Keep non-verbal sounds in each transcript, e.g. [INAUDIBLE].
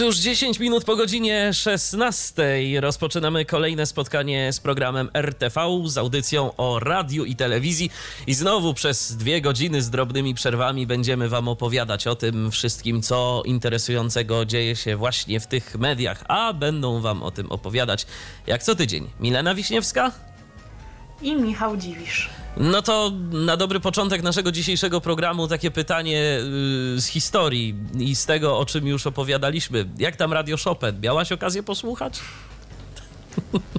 Otóż 10 minut po godzinie 16 rozpoczynamy kolejne spotkanie z programem RTV, z audycją o radiu i telewizji. I znowu przez dwie godziny z drobnymi przerwami będziemy Wam opowiadać o tym wszystkim, co interesującego dzieje się właśnie w tych mediach. A będą Wam o tym opowiadać jak co tydzień Milena Wiśniewska i Michał Dziwisz. No to na dobry początek naszego dzisiejszego programu takie pytanie yy, z historii i z tego, o czym już opowiadaliśmy. Jak tam Radio Chopin? Miałaś okazję posłuchać?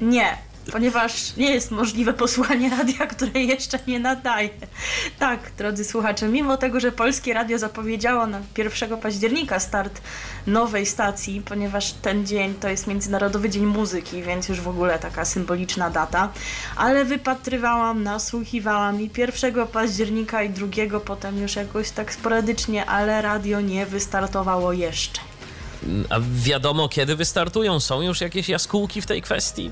Nie, ponieważ nie jest możliwe posłuchanie radia, które jeszcze nie nadaje. Tak, drodzy słuchacze, mimo tego, że Polskie Radio zapowiedziało na 1 października start nowej stacji, ponieważ ten dzień to jest Międzynarodowy Dzień Muzyki, więc już w ogóle taka symboliczna data, ale wypatrywałam, nasłuchiwałam i 1 października i 2 potem już jakoś tak sporadycznie, ale radio nie wystartowało jeszcze. A wiadomo, kiedy wystartują? Są już jakieś jaskółki w tej kwestii?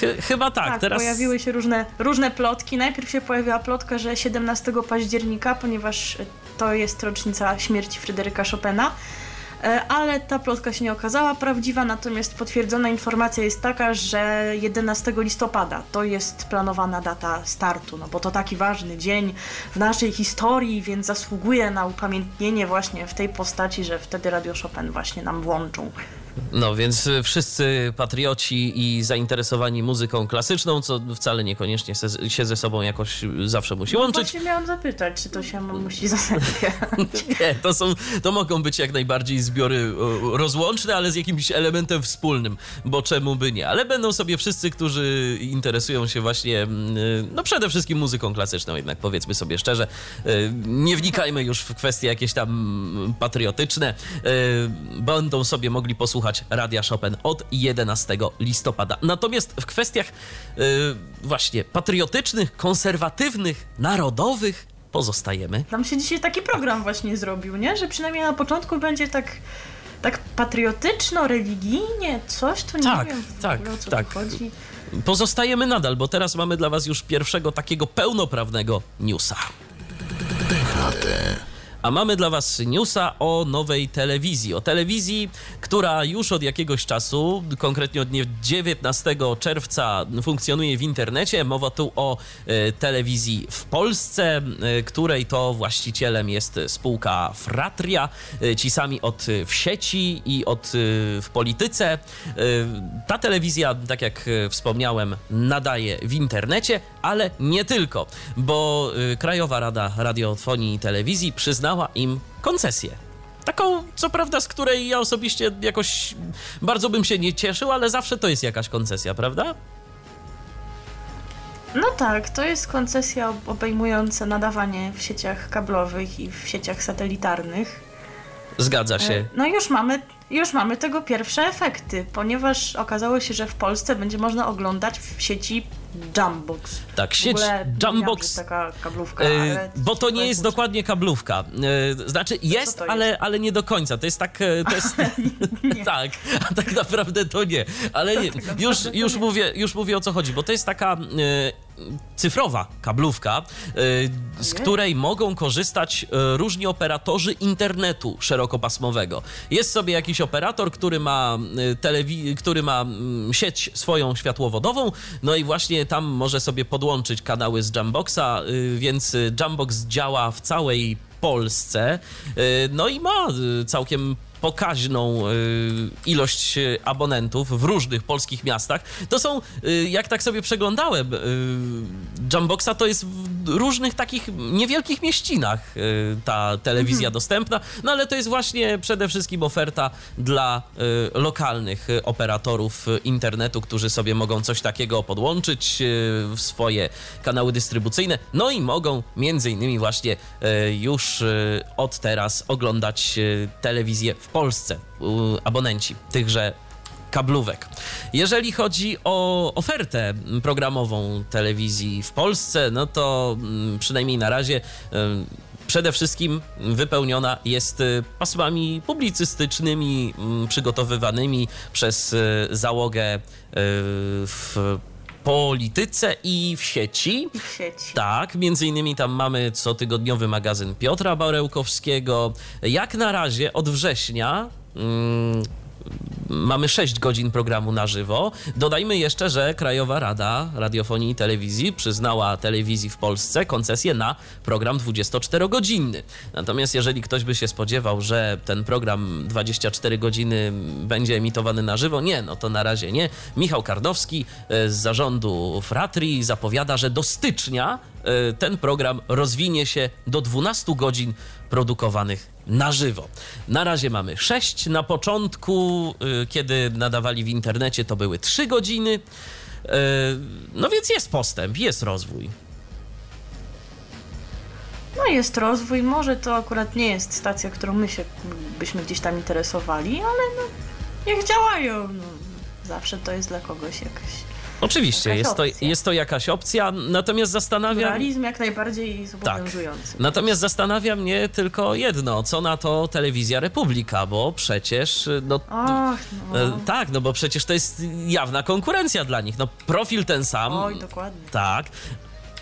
Ch chyba tak. Tak, Teraz... pojawiły się różne, różne plotki. Najpierw się pojawiła plotka, że 17 października, ponieważ to jest rocznica śmierci Fryderyka Chopina, ale ta plotka się nie okazała prawdziwa, natomiast potwierdzona informacja jest taka, że 11 listopada to jest planowana data startu, no bo to taki ważny dzień w naszej historii, więc zasługuje na upamiętnienie właśnie w tej postaci, że wtedy Radio Chopin właśnie nam włączą. No więc y, wszyscy patrioci i zainteresowani muzyką klasyczną, co wcale niekoniecznie się ze sobą jakoś zawsze musi no łączyć. Właśnie miałam zapytać, czy to się musi zasadzie. [LAUGHS] Nie, to, są, to mogą być jak najbardziej zbiory rozłączne, ale z jakimś elementem wspólnym, bo czemu by nie. Ale będą sobie wszyscy, którzy interesują się właśnie, mm, y, no przede wszystkim muzyką klasyczną, jednak powiedzmy sobie szczerze. Y, nie wnikajmy już w kwestie jakieś tam mm, patriotyczne. Będą sobie mogli posłuchać słuchać Radia Chopin od 11 listopada. Natomiast w kwestiach yy, właśnie patriotycznych, konserwatywnych, narodowych pozostajemy. Tam się dzisiaj taki program właśnie zrobił, nie? Że przynajmniej na początku będzie tak tak patriotyczno, religijnie, coś tu nie tak, wiem tak, ogóle, o co tak. chodzi. Pozostajemy nadal, bo teraz mamy dla was już pierwszego takiego pełnoprawnego newsa. A mamy dla Was newsa o nowej telewizji. O telewizji, która już od jakiegoś czasu, konkretnie od 19 czerwca, funkcjonuje w internecie. Mowa tu o e, telewizji w Polsce, e, której to właścicielem jest spółka Fratria. E, ci sami od w sieci i od w polityce. Ta telewizja, tak jak wspomniałem, nadaje w internecie, ale nie tylko, bo Krajowa Rada Radiofonii i Telewizji przyznała, im koncesję. Taką, co prawda, z której ja osobiście jakoś bardzo bym się nie cieszył, ale zawsze to jest jakaś koncesja, prawda? No tak, to jest koncesja obejmująca nadawanie w sieciach kablowych i w sieciach satelitarnych. Zgadza się. E, no już mamy, już mamy tego pierwsze efekty, ponieważ okazało się, że w Polsce będzie można oglądać w sieci Jumbox. Tak, sieć Jumbox. taka kablówka. Yy, bo to nie jest dokładnie kablówka. Yy, znaczy jest, ale, jest? ale nie do końca. To jest tak. To jest, [LAUGHS] [LAUGHS] tak, a tak naprawdę to nie. Ale nie. Tak już, już, mówię, już mówię o co chodzi, bo to jest taka. Cyfrowa kablówka, z której mogą korzystać różni operatorzy internetu szerokopasmowego. Jest sobie jakiś operator, który ma, telewi- który ma mm, sieć swoją światłowodową, no i właśnie tam może sobie podłączyć kanały z Jamboxa, y, więc Jambox działa w całej Polsce. Y, no i ma y, całkiem pokaźną ilość abonentów w różnych polskich miastach. To są, jak tak sobie przeglądałem, Jamboxa to jest różnych takich niewielkich mieścinach y, ta telewizja Mhm. dostępna, no ale to jest właśnie przede wszystkim oferta dla y, lokalnych y, operatorów internetu, którzy sobie mogą coś takiego podłączyć w swoje kanały dystrybucyjne, no i mogą między innymi właśnie już od teraz oglądać telewizję w Polsce, abonenci tychże kablówek. Jeżeli chodzi o ofertę programową telewizji w Polsce, no to mm, przynajmniej na razie przede wszystkim wypełniona jest y, pasmami publicystycznymi mm, przygotowywanymi przez y, załogę y, w polityce i w sieci. W sieci. Tak, między innymi tam mamy cotygodniowy magazyn Piotra Barełkowskiego. Jak na razie od września mm, mamy 6 godzin programu na żywo. Dodajmy jeszcze, że Krajowa Rada Radiofonii i Telewizji przyznała telewizji w Polsce koncesję na program 24-godzinny. Natomiast jeżeli ktoś by się spodziewał, że ten program 24 godziny będzie emitowany na żywo, nie, no to na razie nie. Michał Karnowski e, z zarządu Fratri zapowiada, że do stycznia e, ten program rozwinie się do 12 godzin produkowanych na żywo. Na razie mamy 6. Na początku, y, kiedy nadawali w internecie, to były 3 godziny. Y, No więc jest postęp, jest rozwój. No jest rozwój, może to akurat nie jest stacja, którą my się byśmy gdzieś tam interesowali, ale no niech działają. No, zawsze to jest dla kogoś jakaś Oczywiście, jest to, jest to jakaś opcja, natomiast zastanawiam... pluralizm jak najbardziej zobowiązujący. Natomiast zastanawia mnie tylko jedno, co na to telewizja Republika, bo przecież, no, Och, no. e, tak, no bo przecież to jest jawna konkurencja dla nich. No, profil ten sam. Oj, dokładnie. Tak.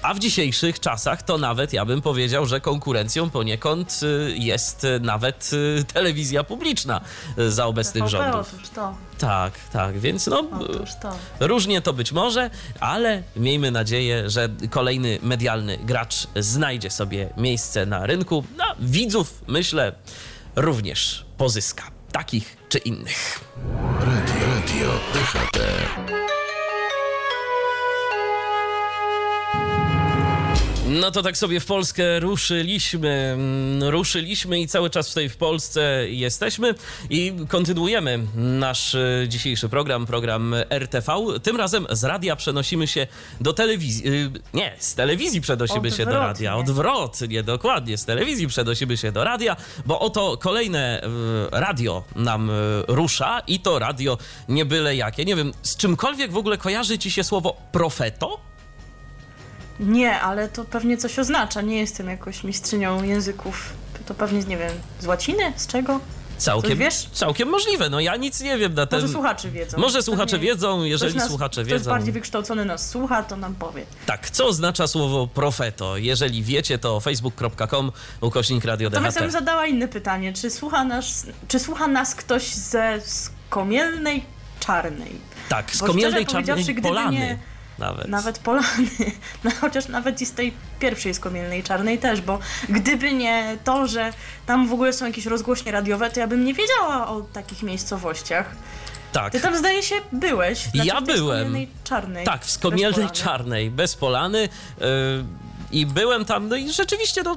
A w dzisiejszych czasach to nawet ja bym powiedział, że konkurencją poniekąd y, jest nawet y, telewizja publiczna y, za obecnych TVP, rządów. Otóż to, Tak, tak, więc no. otóż to. Różnie to być może, ale miejmy nadzieję, że kolejny medialny gracz znajdzie sobie miejsce na rynku. No, widzów myślę również pozyska. Takich czy innych. Radio, radio DHT. No to tak sobie w Polskę ruszyliśmy, mm, ruszyliśmy i cały czas tutaj w Polsce jesteśmy i kontynuujemy nasz e, dzisiejszy program, program RTV. Tym razem z radia przenosimy się do telewizji, y, nie, z telewizji przenosimy się do Odwrotnie. radia, odwrotnie, dokładnie, z telewizji przenosimy się do radia, bo oto kolejne e, radio nam e, rusza i to radio nie byle jakie. Nie wiem, z czymkolwiek w ogóle kojarzy ci się słowo profeto? Nie, ale to pewnie coś oznacza. Nie jestem jakoś mistrzynią języków. To pewnie, nie wiem, z łaciny? Z czego? Całkiem, Coś wiesz? całkiem możliwe. No ja nic nie wiem na ten... Może słuchacze wiedzą. Może słuchacze Pewnie wiedzą, jeżeli ktoś nas, słuchacze ktoś wiedzą. bardziej wykształcony nas słucha, to nam powie. Tak, co oznacza słowo profeto? Jeżeli wiecie, to facebook.com ukośnik radio Natomiast ja bym zadała inne pytanie. Czy słucha, nas, czy słucha nas ktoś ze Skomielnej Czarnej? Tak, z Bo komielnej szczerze powiedziawszy, czarnej gdyby polany. nie- Nawet. Nawet Polany. [LAUGHS] No, chociaż nawet i z tej pierwszej Skomielnej Czarnej też, bo gdyby nie to, że tam w ogóle są jakieś rozgłośnie radiowe, to ja bym nie wiedziała o takich miejscowościach. Tak. Ty tam zdaje się byłeś. Znaczy Ja w byłem. Skomielnej Czarnej. Tak, w bez Skomielnej Polany. Czarnej, bez Polany. yy, I byłem tam, no i rzeczywiście, no,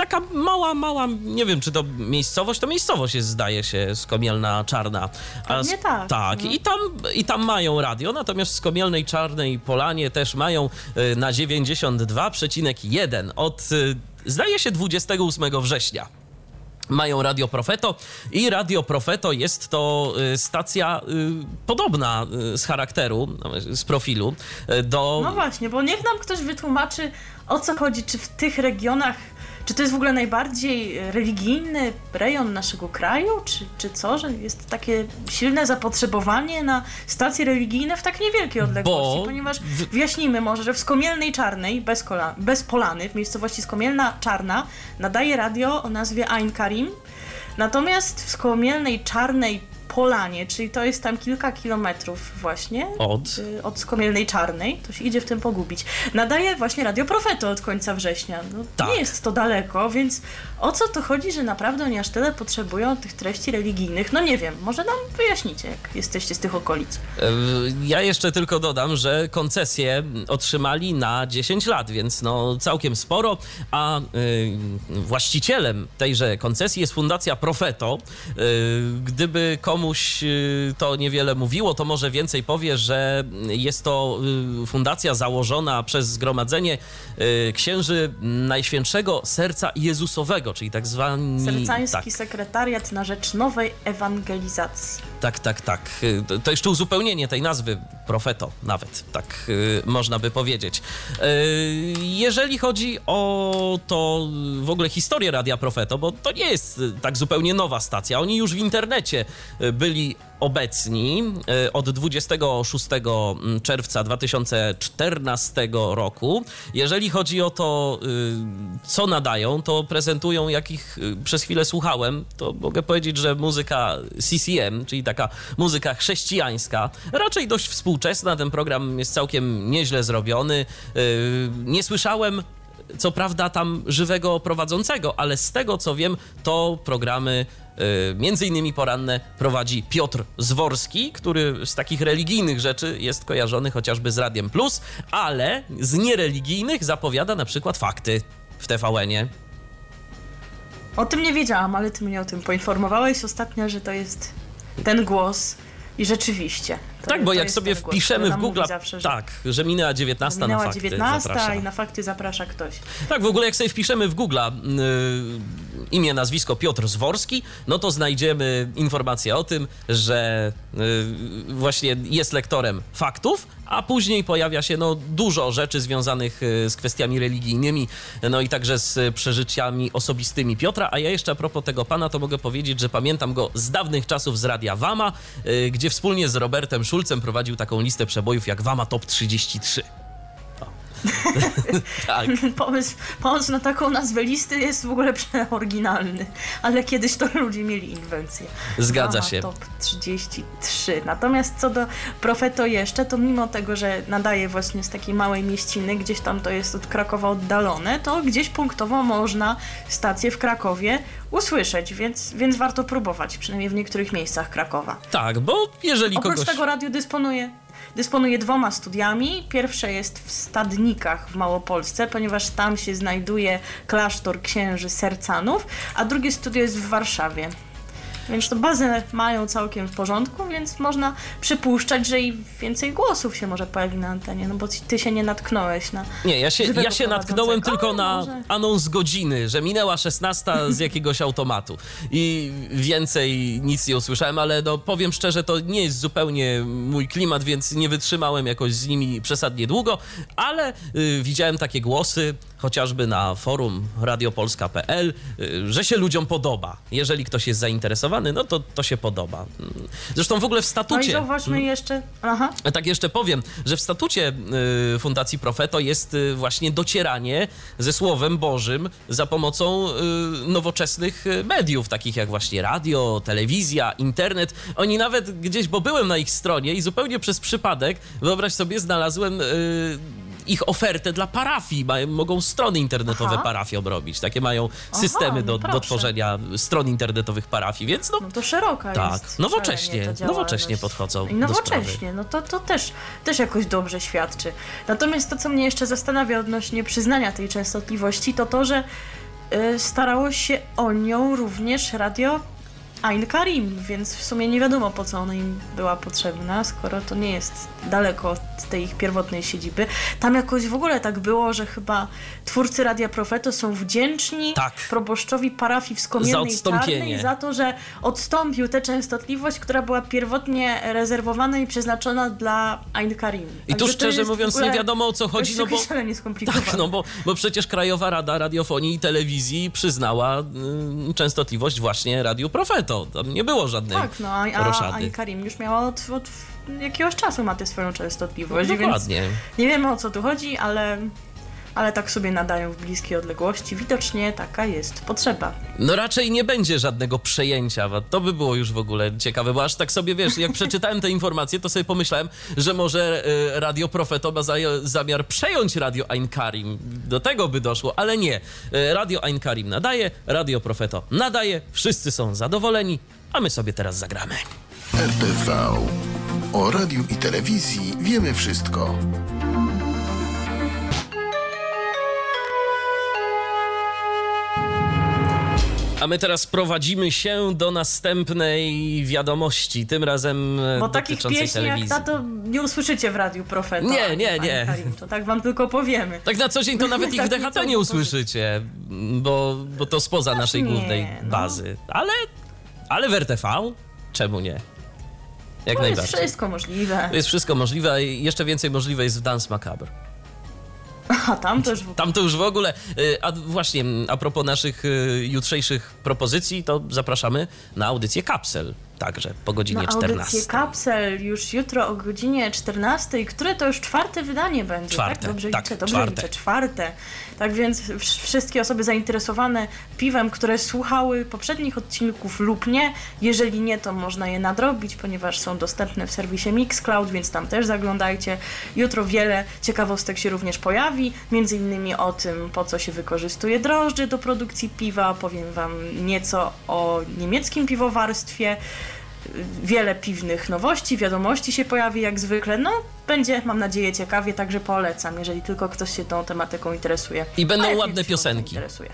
taka mała, mała, nie wiem, czy to miejscowość, to miejscowość jest, zdaje się, Skomielna Czarna. Pewnie s- tak, Tak, no. i, tam, i tam mają radio, natomiast w Skomielnej Czarnej Polanie też mają y, na 92,1 od, y, zdaje się, 28 września mają Radio Profeto i Radio Profeto jest to y, stacja y, podobna z charakteru, z profilu do... No właśnie, bo niech nam ktoś wytłumaczy, o co chodzi, czy w tych regionach, czy to jest w ogóle najbardziej religijny rejon naszego kraju, czy, czy co, że jest takie silne zapotrzebowanie na stacje religijne w tak niewielkiej odległości, Bo ponieważ w- wyjaśnijmy może, że w Skomielnej Czarnej, bez, kola, bez Polany, w miejscowości Skomielna Czarna, nadaje radio o nazwie Ain Karim, natomiast w Skomielnej Czarnej Polanie, czyli to jest tam kilka kilometrów właśnie Od? y, od Skomielnej Czarnej, to się idzie w tym pogubić. Nadaje właśnie Radio Profeto od końca września. No, Tak. Nie jest to daleko, więc o co to chodzi, że naprawdę oni aż tyle potrzebują tych treści religijnych? No nie wiem, może nam wyjaśnicie, jak jesteście z tych okolic. E, Ja jeszcze tylko dodam, że koncesję otrzymali na 10 lat, więc no całkiem sporo, a y, właścicielem tejże koncesji jest Fundacja Profeto. Y, gdyby komuś y, to niewiele mówiło, to może więcej powie, że jest to fundacja założona przez Zgromadzenie Księży Najświętszego Serca Jezusowego, czyli tak zwani... Sercański tak, Sekretariat na rzecz Nowej Ewangelizacji. tak, tak, tak. Y, To jeszcze uzupełnienie tej nazwy, profeto nawet, tak y, można by powiedzieć. Y, Jeżeli chodzi o to w ogóle historię Radia Profeto, bo to nie jest y, tak zupełnie nowa stacja. Oni już w internecie y, byli obecni y, od 26 czerwca 2014 roku. Jeżeli chodzi o to, y, co nadają, to prezentują, jakich y, przez chwilę słuchałem, to mogę powiedzieć, że muzyka CCM, czyli taka muzyka chrześcijańska, raczej dość współczesna. Ten program jest całkiem nieźle zrobiony. Y, Nie słyszałem co prawda tam żywego prowadzącego, ale z tego co wiem, to programy y, między innymi poranne prowadzi Piotr Zworski, który z takich religijnych rzeczy jest kojarzony chociażby z Radiem Plus, ale z niereligijnych zapowiada na przykład fakty w TVN-ie. O tym nie wiedziałam, ale ty mnie o tym poinformowałeś ostatnio, że to jest ten głos i rzeczywiście. To, tak, bo jak sobie wpiszemy w Google, zawsze, że tak, że minęła 19 minęła na fakty 19 zaprasza. i na fakty zaprasza ktoś. Tak, w ogóle jak sobie wpiszemy w Google y, imię, nazwisko Piotr Zworski, no to znajdziemy informację o tym, że y, właśnie jest lektorem faktów, a później pojawia się no, dużo rzeczy związanych y, z kwestiami religijnymi, no i także z przeżyciami osobistymi Piotra. A ja jeszcze a propos tego pana, to mogę powiedzieć, że pamiętam go z dawnych czasów z Radia Wama, y, gdzie wspólnie z Robertem Szulcem prowadził taką listę przebojów jak Wama Top 33. [LAUGHS] Tak. [LAUGHS] Pomysł, pomysł na taką nazwę listy jest w ogóle przeoryginalny, ale kiedyś to ludzie mieli inwencję. Zgadza się. Top 33. Natomiast co do Profeto jeszcze, to mimo tego, że nadaje właśnie z takiej małej mieściny, gdzieś tam to jest od Krakowa oddalone, to gdzieś punktowo można stację w Krakowie usłyszeć, więc, więc warto próbować, przynajmniej w niektórych miejscach Krakowa. Tak, bo jeżeli Oprócz kogoś... tego radio dysponuje, dysponuje dwoma studiami. Pierwsze jest w Stadnikach w Małopolsce, ponieważ tam się znajduje klasztor księży Sercanów, a drugie studio jest w Warszawie. Więc to bazę mają całkiem w porządku, więc można przypuszczać, że i więcej głosów się może pojawi na antenie, no bo ty się nie natknąłeś na... Nie, ja się, ja się natknąłem tylko na może. anons godziny, że minęła 16 z jakiegoś automatu i więcej nic nie usłyszałem, ale no powiem szczerze, to nie jest zupełnie mój klimat, więc nie wytrzymałem jakoś z nimi przesadnie długo, ale y, widziałem takie głosy, chociażby na forum radiopolska.pl, y, że się ludziom podoba. Jeżeli ktoś jest zainteresowany, no to to się podoba. Zresztą w ogóle w No i statucie... zauważmy jeszcze... Aha. Tak jeszcze powiem, że w statucie y, Fundacji Profeto jest y, właśnie docieranie ze Słowem Bożym za pomocą nowoczesnych mediów, takich jak właśnie radio, telewizja, internet. Oni nawet gdzieś, bo byłem na ich stronie i zupełnie przez przypadek, wyobraź sobie, znalazłem ich ofertę dla parafii. Mają, mogą strony internetowe Aha. parafii obrobić. Takie mają systemy no do, do proszę. tworzenia stron internetowych parafii, więc no, No to szeroka Tak, jest. nowocześnie, nowocześnie podchodzą I do nowocześnie, no to, to też, też jakoś dobrze świadczy. Natomiast to, co mnie jeszcze zastanawia odnośnie przyznania tej częstotliwości, to to, że y, starało się o nią również radio Ain Karim, więc w sumie nie wiadomo po co ona im była potrzebna, skoro to nie jest daleko od tej ich pierwotnej siedziby. Tam jakoś w ogóle tak było, że chyba twórcy Radia Profeto są wdzięczni Tak. proboszczowi parafii w Skomielnej Za. Czarnej za to, że odstąpił tę częstotliwość, która była pierwotnie rezerwowana i przeznaczona dla Ain Karim. I tu szczerze mówiąc nie wiadomo o co chodzi, no bo... Tak, no bo, bo przecież Krajowa Rada Radiofonii i Telewizji przyznała y, częstotliwość właśnie Radiu Profeto. Tam nie było żadnej Tak, no a, a. Ain Karim już miała od, od jakiegoś czasu ma tę swoją częstotliwość, No, więc dokładnie. nie wiemy o co tu chodzi, ale ale tak sobie nadają w bliskiej odległości. Widocznie taka jest potrzeba. No raczej nie będzie żadnego przejęcia, bo to by było już w ogóle ciekawe, bo aż tak sobie, wiesz, jak przeczytałem te informacje, to sobie pomyślałem, że może y, Radio Profeto ma za, zamiar przejąć Radio Ein Karim. Do tego by doszło, ale nie. Y, Radio Ein Karim nadaje, Radio Profeto nadaje, wszyscy są zadowoleni, a my sobie teraz zagramy. RTV. O radiu i telewizji wiemy wszystko. A my teraz prowadzimy się do następnej wiadomości, tym razem e, Bo takich pieśni jak telewizji. ta to nie usłyszycie w Radiu Profeta. Nie, nie, nie. Karim, To tak wam tylko powiemy. Tak na co dzień to nawet [LAUGHS] ich w Tak DHT nie usłyszycie, bo, bo to spoza naszej nie, głównej no. bazy. Ale, ale w RTV? Czemu nie? Jak To jest najbardziej. wszystko możliwe. To jest wszystko możliwe, a jeszcze więcej możliwe jest w Dance Macabre. A tam też w Tam to już w ogóle. y, A właśnie, a propos naszych y, jutrzejszych propozycji, to zapraszamy na audycję Kapsel. Także po godzinie na 14. audycję Kapsel już jutro o godzinie 14, które to już czwarte wydanie będzie. Czwarte, tak? Dobrze tak, liczę, dobrze czwarte. liczę, czwarte. Tak więc wsz- wszystkie osoby zainteresowane piwem, które słuchały poprzednich odcinków lub nie, jeżeli nie, to można je nadrobić, ponieważ są dostępne w serwisie Mixcloud, więc tam też zaglądajcie. Jutro wiele ciekawostek się również pojawi, między innymi o tym, po co się wykorzystuje drożdże do produkcji piwa. Powiem Wam nieco o niemieckim piwowarstwie wiele piwnych nowości, wiadomości się pojawi jak zwykle. No, będzie, mam nadzieję, ciekawie, także polecam, jeżeli tylko ktoś się tą tematyką interesuje. I będą A ładne piosenki. Interesuje.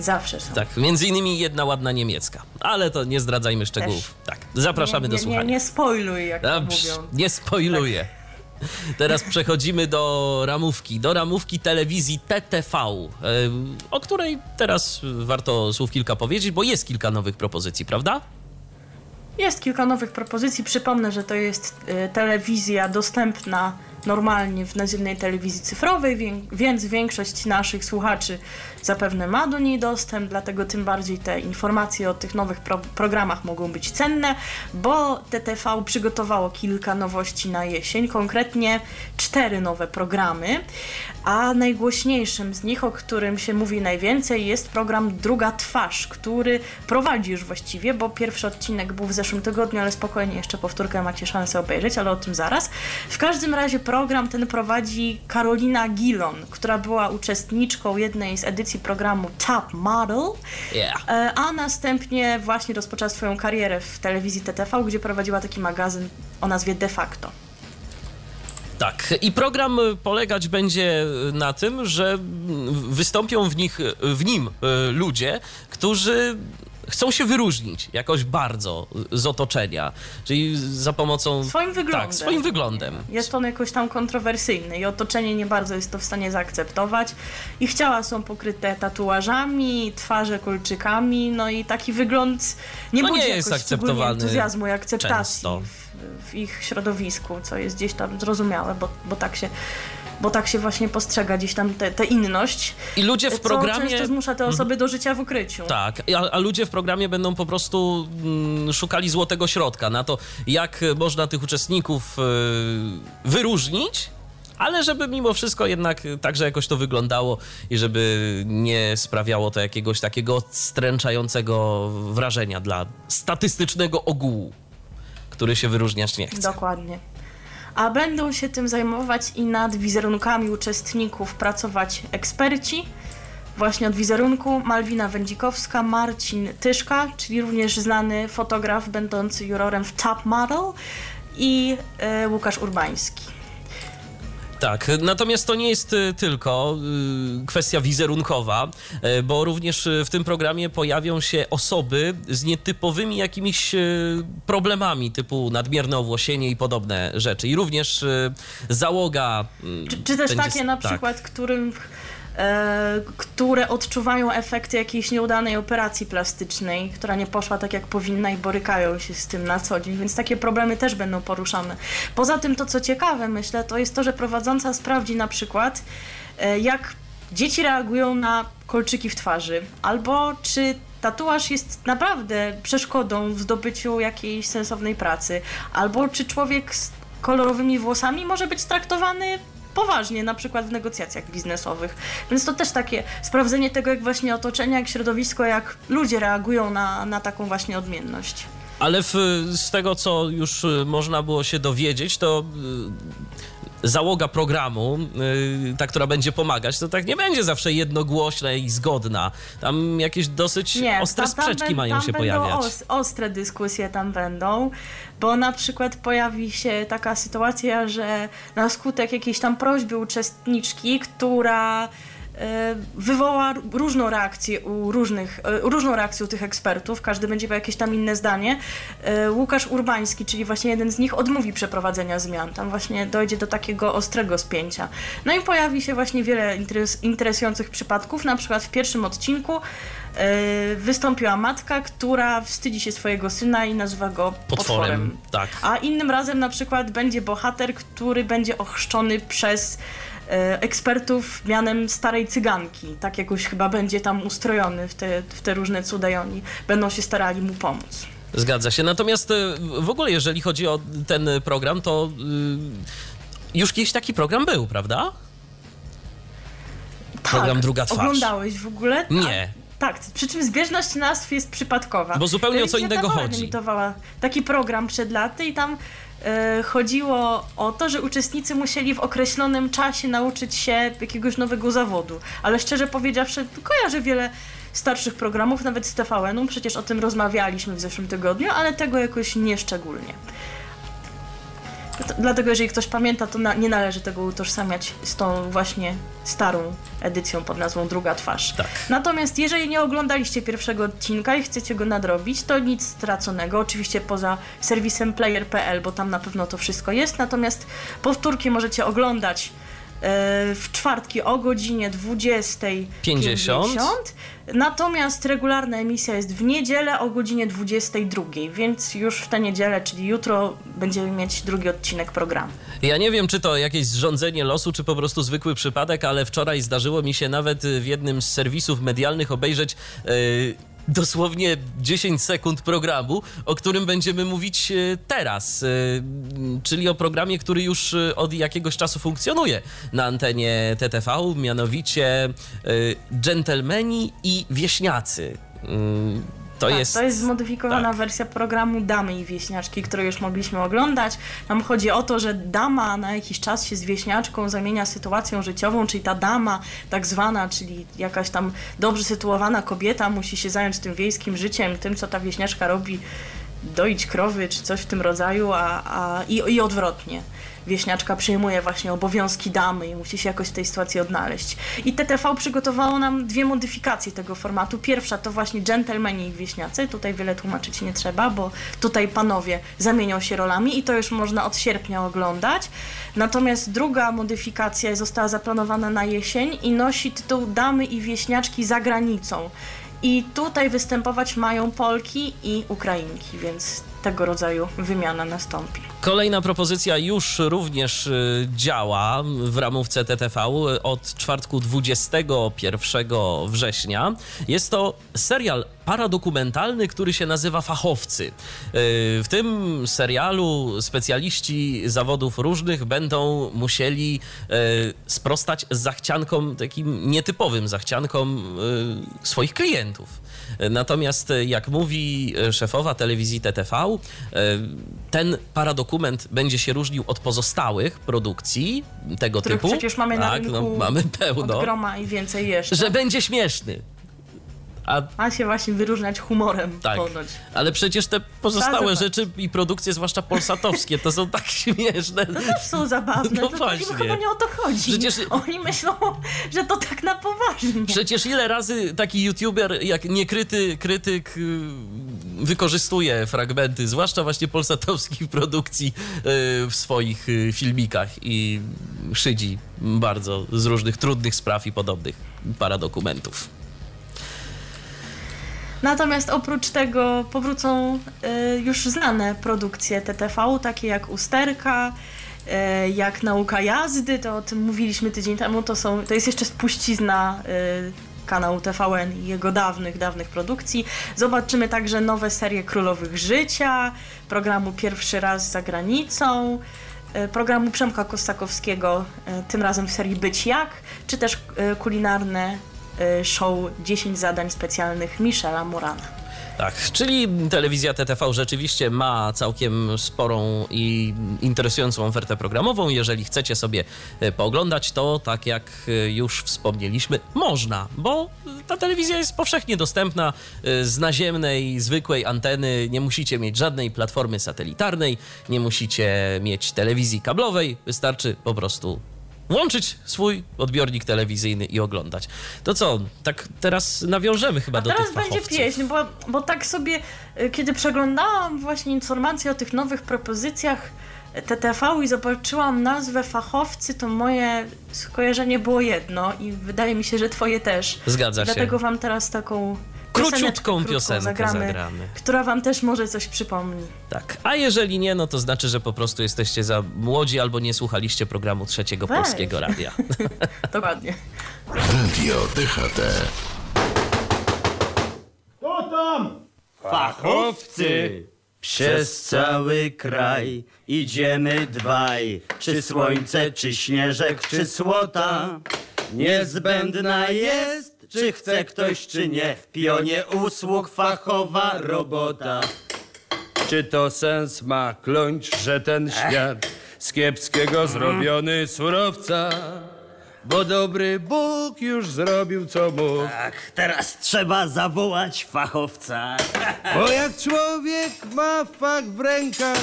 Zawsze są. Tak, między innymi jedna ładna niemiecka. Ale to nie zdradzajmy szczegółów. Tak, zapraszamy nie, do nie, słuchania. nie, nie spoiluj, jak A, mówią. nie spoiluję. Teraz przechodzimy do ramówki, do ramówki telewizji TTV, o której teraz warto słów kilka powiedzieć, bo jest kilka nowych propozycji, prawda? Jest kilka nowych propozycji. Przypomnę, że to jest y, telewizja dostępna normalnie w nazywnej telewizji cyfrowej, wię- więc większość naszych słuchaczy zapewne ma do niej dostęp, dlatego tym bardziej te informacje o tych nowych pro- programach mogą być cenne, bo TTV przygotowało kilka nowości na jesień, konkretnie cztery nowe programy, a najgłośniejszym z nich, o którym się mówi najwięcej, jest program Druga Twarz, który prowadzi już właściwie, bo pierwszy odcinek był w zeszłym tygodniu, ale spokojnie, jeszcze powtórkę macie szansę obejrzeć, ale o tym zaraz. W każdym razie program ten prowadzi Karolina Gilon, która była uczestniczką jednej z edycji programu Top Model, Yeah. e, a następnie właśnie rozpoczęła swoją karierę w telewizji TTV, gdzie prowadziła taki magazyn o nazwie De facto. Tak, i program y, polegać będzie na tym, że mm, wystąpią w, nich, w nim y, ludzie, którzy chcą się wyróżnić jakoś bardzo z otoczenia, czyli za pomocą... Swoim wyglądem. Tak, swoim wyglądem. Jest on jakoś tam kontrowersyjny i otoczenie nie bardzo jest to w stanie zaakceptować. Ich ciała są pokryte tatuażami, twarze kolczykami, no i taki wygląd nie No budzi nie jest akceptowany entuzjazmu i akceptacji w, w ich środowisku, co jest gdzieś tam zrozumiałe, bo, bo tak się bo tak się właśnie postrzega gdzieś tam tę inność, I ludzie w co programie... często zmusza te osoby do życia w ukryciu. Tak, a, a ludzie w programie będą po prostu mm, szukali złotego środka na to, jak można tych uczestników y, wyróżnić, ale żeby mimo wszystko jednak także jakoś to wyglądało i żeby nie sprawiało to jakiegoś takiego stręczającego wrażenia dla statystycznego ogółu, który się wyróżniać nie chce. Dokładnie. A będą się tym zajmować i nad wizerunkami uczestników pracować eksperci. Właśnie od wizerunku Malwina Wędzikowska, Marcin Tyszka, czyli również znany fotograf będący jurorem w Top Model i e, Łukasz Urbański. Tak, natomiast to nie jest y, tylko y, kwestia wizerunkowa, y, bo również w tym programie pojawią się osoby z nietypowymi jakimiś problemami, typu nadmierne owłosienie i podobne rzeczy. I również załoga. y, Czy, czy też będzie- takie na tak. przykład, którym, e, które odczuwają efekty jakiejś nieudanej operacji plastycznej, która nie poszła tak jak powinna i borykają się z tym na co dzień, więc takie problemy też będą poruszane. Poza tym to, co ciekawe, myślę, to jest to, że prowadząca sprawdzi na przykład, e, jak dzieci reagują na kolczyki w twarzy, albo czy tatuaż jest naprawdę przeszkodą w zdobyciu jakiejś sensownej pracy, albo czy człowiek z kolorowymi włosami może być traktowany poważnie, na przykład w negocjacjach biznesowych. Więc to też takie sprawdzenie tego, jak właśnie otoczenie, jak środowisko, jak ludzie reagują na, na taką właśnie odmienność. Ale w, z tego, co już y, można było się dowiedzieć, to y, załoga programu, y, ta, która będzie pomagać, to tak nie będzie zawsze jednogłośna i zgodna. Tam jakieś dosyć ostre tam- tam sprzeczki mają tam się będą pojawiać. Os, ostre dyskusje tam będą, bo na przykład pojawi się taka sytuacja, że na skutek jakiejś tam prośby uczestniczki, która wywoła r- różną reakcję u różnych, e, różną reakcję u tych ekspertów, każdy będzie miał jakieś tam inne zdanie. E, Łukasz Urbański, czyli właśnie jeden z nich, odmówi przeprowadzenia zmian. Tam właśnie dojdzie do takiego ostrego spięcia. No i pojawi się właśnie wiele interes, interesujących przypadków, na przykład w pierwszym odcinku e, wystąpiła matka, która wstydzi się swojego syna i nazywa go potworem. Potworem, tak. A innym razem na przykład będzie bohater, który będzie ochrzczony przez e, ekspertów mianem starej cyganki. Tak jakoś chyba będzie tam ustrojony w te, w te różne cuda i oni będą się starali mu pomóc. Zgadza się. Natomiast y, w ogóle, jeżeli chodzi o ten program, to y, już kiedyś taki program był, prawda? Program Druga Twarz. Oglądałeś w ogóle? Nie. Tak, przy czym zbieżność nazw jest przypadkowa. Bo zupełnie o co innego chodzi. emitowała taki program przed laty i tam e, chodziło o to, że uczestnicy musieli w określonym czasie nauczyć się jakiegoś nowego zawodu. Ale szczerze powiedziawszy, kojarzę wiele starszych programów, nawet z TVN-u, przecież o tym rozmawialiśmy w zeszłym tygodniu, ale tego jakoś nieszczególnie. To- Dlatego, jeżeli ktoś pamięta, to na, nie należy tego utożsamiać z tą właśnie starą edycją pod nazwą Druga Twarz. Tak. Natomiast jeżeli nie oglądaliście pierwszego odcinka i chcecie go nadrobić, to nic straconego. Oczywiście poza serwisem player.pl, bo tam na pewno to wszystko jest. Natomiast powtórki możecie oglądać w czwartki o godzinie 20.50. 50. Natomiast regularna emisja jest w niedzielę o godzinie 22.00, więc już w tę niedzielę, czyli jutro, będziemy mieć drugi odcinek programu. Ja nie wiem, czy to jakieś zrządzenie losu, czy po prostu zwykły przypadek, ale wczoraj zdarzyło mi się nawet w jednym z serwisów medialnych obejrzeć y, dosłownie 10 sekund programu, o którym będziemy mówić y, teraz, y, czyli o programie, który już y, od jakiegoś czasu funkcjonuje na antenie TTV, mianowicie Dżentelmeni i Wieśniacy. To tak, jest... to jest zmodyfikowana tak. wersja programu Damy i Wieśniaczki, który już mogliśmy oglądać. Tam chodzi o to, że dama na jakiś czas się z wieśniaczką zamienia sytuacją życiową, czyli ta dama tak zwana, czyli jakaś tam dobrze sytuowana kobieta musi się zająć tym wiejskim życiem, tym co ta wieśniaczka robi, doić krowy czy coś w tym rodzaju, a, a, i, i odwrotnie. Wieśniaczka przejmuje właśnie obowiązki damy i musi się jakoś w tej sytuacji odnaleźć. I TTV przygotowało nam dwie modyfikacje tego formatu. Pierwsza to właśnie dżentelmeni i wieśniacy. Tutaj wiele tłumaczyć nie trzeba, bo tutaj panowie zamienią się rolami i to już można od sierpnia oglądać. Natomiast druga modyfikacja została zaplanowana na jesień i nosi tytuł Damy i wieśniaczki za granicą. I tutaj występować mają Polki i Ukrainki, więc tego rodzaju wymiana nastąpi. Kolejna propozycja już również y, działa w ramówce TTV od czwartku 21 września. Jest to serial paradokumentalny, który się nazywa Fachowcy. Y, W tym serialu specjaliści zawodów różnych będą musieli y, sprostać zachciankom, takim nietypowym zachciankom y, swoich klientów. Natomiast, y, jak mówi y, szefowa telewizji TTV, y, ten paradokument będzie się różnił od pozostałych produkcji tego Których typu. przecież mamy na tak, rynku no, mamy pełno. Od groma i więcej jeszcze. Że będzie śmieszny. A Ma się właśnie wyróżniać humorem tak, ponoć. ale przecież te pozostałe rzeczy i produkcje, zwłaszcza polsatowskie, to są tak [LAUGHS] śmieszne. To też są zabawne, No to właśnie. im chyba nie o to chodzi. Przecież- Oni myślą, że to tak na poważnie. Przecież ile razy taki youtuber jak niekryty krytyk y, wykorzystuje fragmenty, zwłaszcza właśnie polsatowskich produkcji y, w swoich y, filmikach i szydzi bardzo z różnych trudnych spraw i podobnych paradokumentów. Natomiast oprócz tego powrócą y, już znane produkcje TTV, takie jak Usterka, y, jak Nauka Jazdy, to o tym mówiliśmy tydzień temu, to, są, to jest jeszcze spuścizna y, kanału TVN i jego dawnych, dawnych produkcji. Zobaczymy także nowe serie Królowych Życia, programu Pierwszy raz za granicą, programu Przemka Kostakowskiego, tym razem w serii Być Jak, czy też kulinarne show 10 zadań specjalnych Michela Morana. Tak, czyli telewizja TTV rzeczywiście ma całkiem sporą i interesującą ofertę programową. Jeżeli chcecie sobie e, pooglądać, to tak jak e, już wspomnieliśmy, można, bo ta telewizja jest powszechnie dostępna z naziemnej, zwykłej anteny. Nie musicie mieć żadnej platformy satelitarnej, nie musicie mieć telewizji kablowej, wystarczy po prostu włączyć swój odbiornik telewizyjny i oglądać. To co, tak teraz nawiążemy chyba A do teraz tych będzie fachowców. pieśń, bo, bo tak sobie, y, kiedy przeglądałam właśnie informacje o tych nowych propozycjach TTV i zobaczyłam nazwę fachowcy, to moje skojarzenie było jedno i wydaje mi się, że twoje też. Zgadza się. Dlatego wam teraz taką Króciutką piosenkę zagramy, zagramy. która wam też może coś przypomni. Tak, a jeżeli nie, no to znaczy, że po prostu jesteście za młodzi albo nie słuchaliście programu Trzeciego Weź. Polskiego Radia. [LAUGHS] Dokładnie. Radio DHT. Fachowcy! Przez cały kraj idziemy dwaj, czy słońce, czy śnieżek, czy słota. Niezbędna jest, czy chce ktoś, czy nie, w pionie usług fachowa robota. Czy to sens ma kląć, że ten świat z kiepskiego zrobiony surowca? Bo dobry Bóg już zrobił co mógł. Tak, teraz trzeba zawołać fachowca. Bo jak człowiek ma fakt w rękach,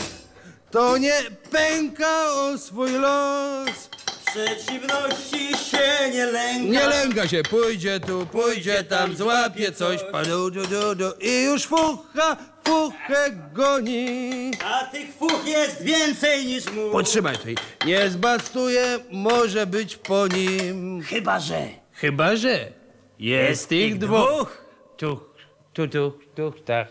to nie pęka o swój los. Przeciwności się nie lęka. Nie lęka się, pójdzie tu, pójdzie tam, złapie coś, padu, du, du, du, i już fucha, fuchę goni. A tych fuch jest więcej niż mu. Potrzymaj tutaj, nie zbastuje, może być po nim. Chyba, że Chyba, że jest ich dwóch. Tuch, tu, tu, tuch, tak.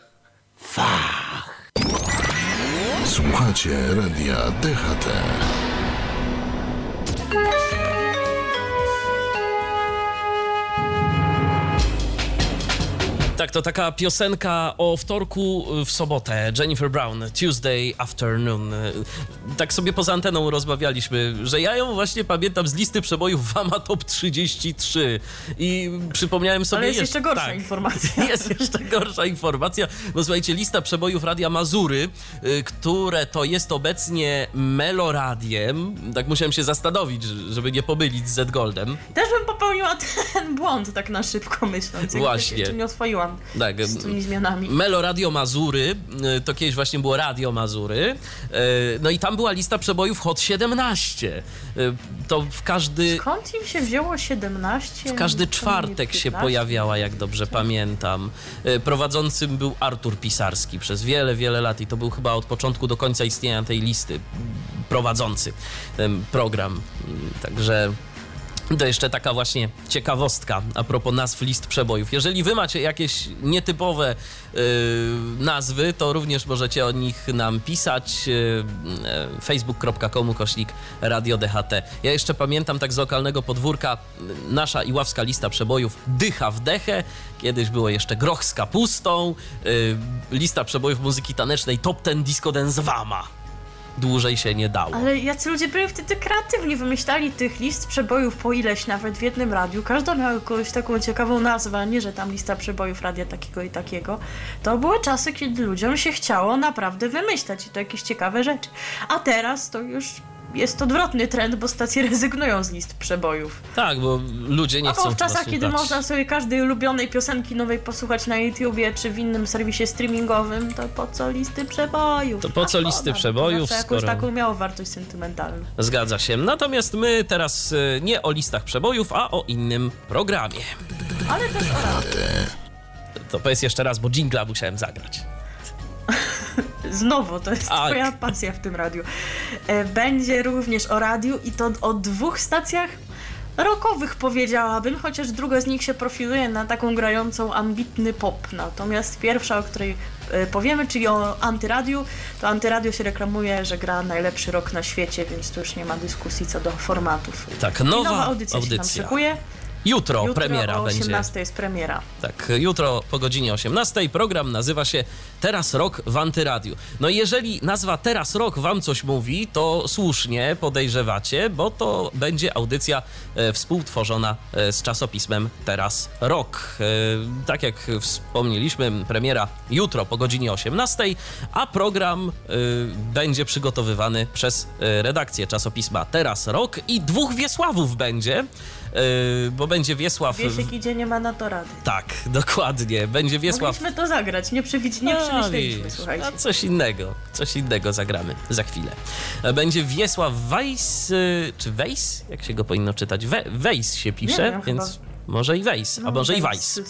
Słuchacie Radia DHT. Bye. Tak, to taka piosenka o wtorku w sobotę. Jennifer Brown, Tuesday Afternoon. Tak sobie poza anteną rozmawialiśmy, że ja ją właśnie pamiętam z listy przebojów Wama Top 33. I przypomniałem sobie... Ale jest jeszcze- jeszcze gorsza tak. informacja. [LAUGHS] Jest jeszcze gorsza informacja, bo słuchajcie, lista przebojów Radia Mazury, y, które to jest obecnie Meloradiem, tak musiałem się zastanowić, żeby nie pomylić z Z Goldem. Też bym popełniła [LAUGHS] ten błąd tak na szybko myśląc. Właśnie. Jeszcze nie oswoiłam Tak, z tymi zmianami. Melo Radio Mazury, y, to kiedyś właśnie było Radio Mazury, y, no i tam była lista przebojów Hot 17. Y, To w każdy, Skąd im się wzięło 17? w każdy czwartek się 15? pojawiała, jak dobrze pamiętam. Y, Prowadzącym był Artur Pisarski przez wiele, wiele lat i to był chyba od początku do końca istnienia tej listy prowadzący ten program. Także to jeszcze taka właśnie ciekawostka a propos nazw list przebojów. Jeżeli wy macie jakieś nietypowe y, nazwy, to również możecie o nich nam pisać. Y, y, facebook.com kośnik Radio DHT. Ja jeszcze pamiętam tak z lokalnego podwórka y, nasza iławska lista przebojów Dycha w dechę. Kiedyś było jeszcze Groch z kapustą. Y, lista przebojów muzyki tanecznej Top Ten Disco Dance Wama. Dłużej się nie dało. Ale jacy ludzie byli wtedy kreatywni, wymyślali tych list przebojów po ileś nawet w jednym radiu. Każda miała jakąś taką ciekawą nazwę, nie, że tam lista przebojów radia takiego i takiego. To były czasy, kiedy ludziom się chciało naprawdę wymyślać i to jakieś ciekawe rzeczy. A teraz to już jest odwrotny trend, bo stacje rezygnują z list przebojów. Tak, bo ludzie nie A chcą w czasach, kiedy można sobie każdej ulubionej piosenki nowej posłuchać na YouTubie czy w innym serwisie streamingowym, to po co listy przebojów? To po co szkoda, listy bo to przebojów, zawsze jakąś skoro- taką miało wartość sentymentalną. Zgadza się. Natomiast my teraz y, nie o listach przebojów, a o innym programie. Ale też o. To powiedz jeszcze raz, bo jingla musiałem zagrać. [LAUGHS] [LAUGHS] Znowu, to jest Tak. twoja pasja w tym radiu. E, Będzie również o radiu i to o dwóch stacjach rockowych powiedziałabym, chociaż druga z nich się profiluje na taką grającą ambitny pop. Natomiast pierwsza, o której e, powiemy, czyli o Antyradiu, to Antyradio się reklamuje, że gra najlepszy rok na świecie, więc tu już nie ma dyskusji co do formatów. Tak, I nowa, nowa audycja, się nam audycja. szykuje. Jutro, Jutro premiera o będzie. 18 jest premiera. Tak, jutro po godzinie 18 program nazywa się Teraz Rok w Antyradiu. No i jeżeli nazwa Teraz Rok wam coś mówi, to słusznie podejrzewacie, bo to będzie audycja e, współtworzona e, z czasopismem Teraz Rok. E, tak jak wspomnieliśmy, premiera jutro po godzinie 18, a program będzie przygotowywany przez redakcję czasopisma Teraz Rok i dwóch Wiesławów będzie, bo będzie Wiesław... Wiesiek idzie, nie ma na to rady. Tak, [LAUGHS] dokładnie. Będzie Wiesław. Mogliśmy to zagrać, nie, przewidz- nie No, przemyśleliśmy, słuchajcie. A coś innego, coś innego zagramy za chwilę. Będzie Wiesław Weiss, y, czy Weiss? Jak się go powinno czytać? We, Weiss się pisze, wiem, więc chyba- może i Weiss, a No, może i Weiss.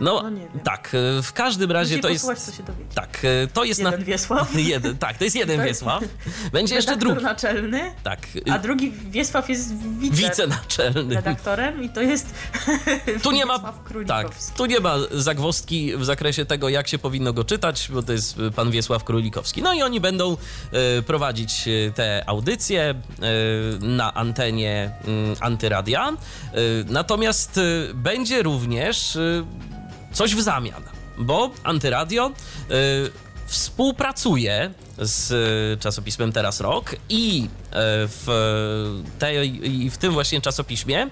No, No, tak, y, w każdym razie to jest... posłuchać, co się dowiedzieć. Tak, y, to jest... Jeden Wiesław. [LAUGHS] jeden, tak, to jest jeden Wiesław. Będzie [LAUGHS] jeszcze drugi. naczelny, Tak, y, a drugi Wiesław jest wice wicenaczelny. redaktorem i to jest [LAUGHS] Tu nie ma, tak, tu nie ma zagwozdki w zakresie tego, jak się powinno go czytać, bo to jest y, pan Wiesław Królikowski. No i oni będą e, prowadzić e, te audycje e, na antenie mm, Antyradia. E, natomiast e, będzie również e, coś w zamian, bo Antyradio e, współpracuje z czasopismem Teraz Rok i w, tej, w tym właśnie czasopiśmie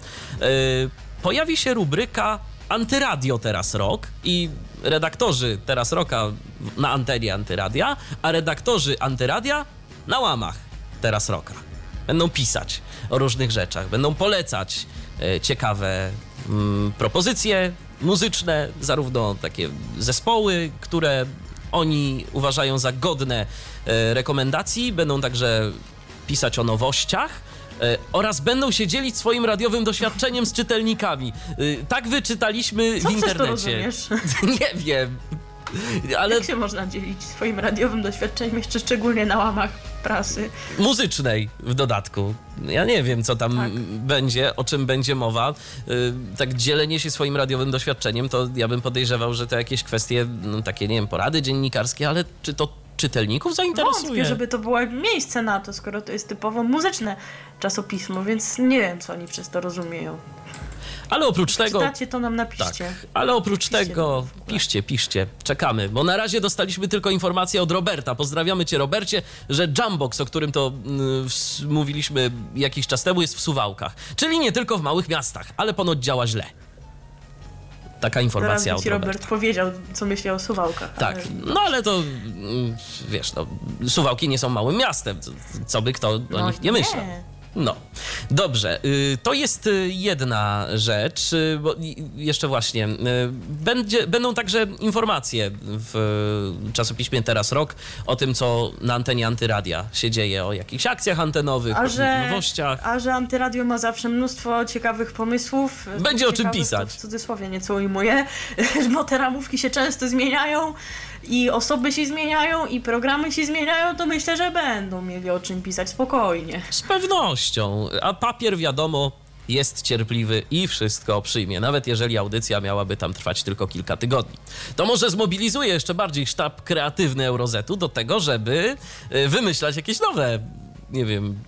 pojawi się rubryka Antyradio Teraz Rok i redaktorzy Teraz Roka na antenie Antyradia, a redaktorzy Antyradia na łamach Teraz Roka. Będą pisać o różnych rzeczach, będą polecać ciekawe mm, propozycje muzyczne, zarówno takie zespoły, które oni uważają za godne e, rekomendacji, będą także pisać o nowościach. e, Oraz będą się dzielić swoim radiowym doświadczeniem z czytelnikami. E, Tak wyczytaliśmy Co w internecie. [LAUGHS] Nie wiem. [LAUGHS] Ale Jak się można dzielić swoim radiowym doświadczeniem, jeszcze szczególnie na łamach prasy? muzycznej w dodatku. Ja nie wiem, co tam Tak. będzie, o czym będzie mowa. Y, Tak dzielenie się swoim radiowym doświadczeniem, to ja bym podejrzewał, że to jakieś kwestie, no, takie, nie wiem, porady dziennikarskie, ale czy to czytelników zainteresuje? Wątpię, żeby to było miejsce na to, skoro to jest typowo muzyczne czasopismo, więc nie wiem, co oni przez to rozumieją. Ale oprócz tego... Czytacie, to nam napiszcie. Tak, ale oprócz Piszcie tego, piszcie, piszcie, czekamy, bo na razie dostaliśmy tylko informację od Roberta. Pozdrawiamy cię, Robercie, że Jambox, o którym to ws- mówiliśmy jakiś czas temu, jest w Suwałkach. Czyli nie tylko w małych miastach, ale ponoć działa źle. Taka informacja od ci Roberta. Robert powiedział, co myśli o suwałkach. Tak, ale- no ale to mm, wiesz, no, Suwałki nie są małym miastem, co- by kto o No nich nie myślał. No, dobrze. y, To jest y, jedna rzecz, y, bo jeszcze właśnie. Będzie, będą także informacje w czasopiśmie Teraz Rok o tym, co na antenie Antyradia się dzieje, o jakichś akcjach antenowych, A o że, nowościach. a że Antyradio ma zawsze mnóstwo ciekawych pomysłów. Będzie o czym pisać. W cudzysłowie nieco ujmuję, bo [LAUGHS] te ramówki się często zmieniają i osoby się zmieniają i programy się zmieniają, to myślę, że będą mieli o czym pisać spokojnie. Z pewnością. A papier, wiadomo, jest cierpliwy i wszystko przyjmie, nawet jeżeli audycja miałaby tam trwać tylko kilka tygodni. To może zmobilizuje jeszcze bardziej sztab kreatywny Eurozetu do tego, żeby y, wymyślać jakieś nowe, nie wiem,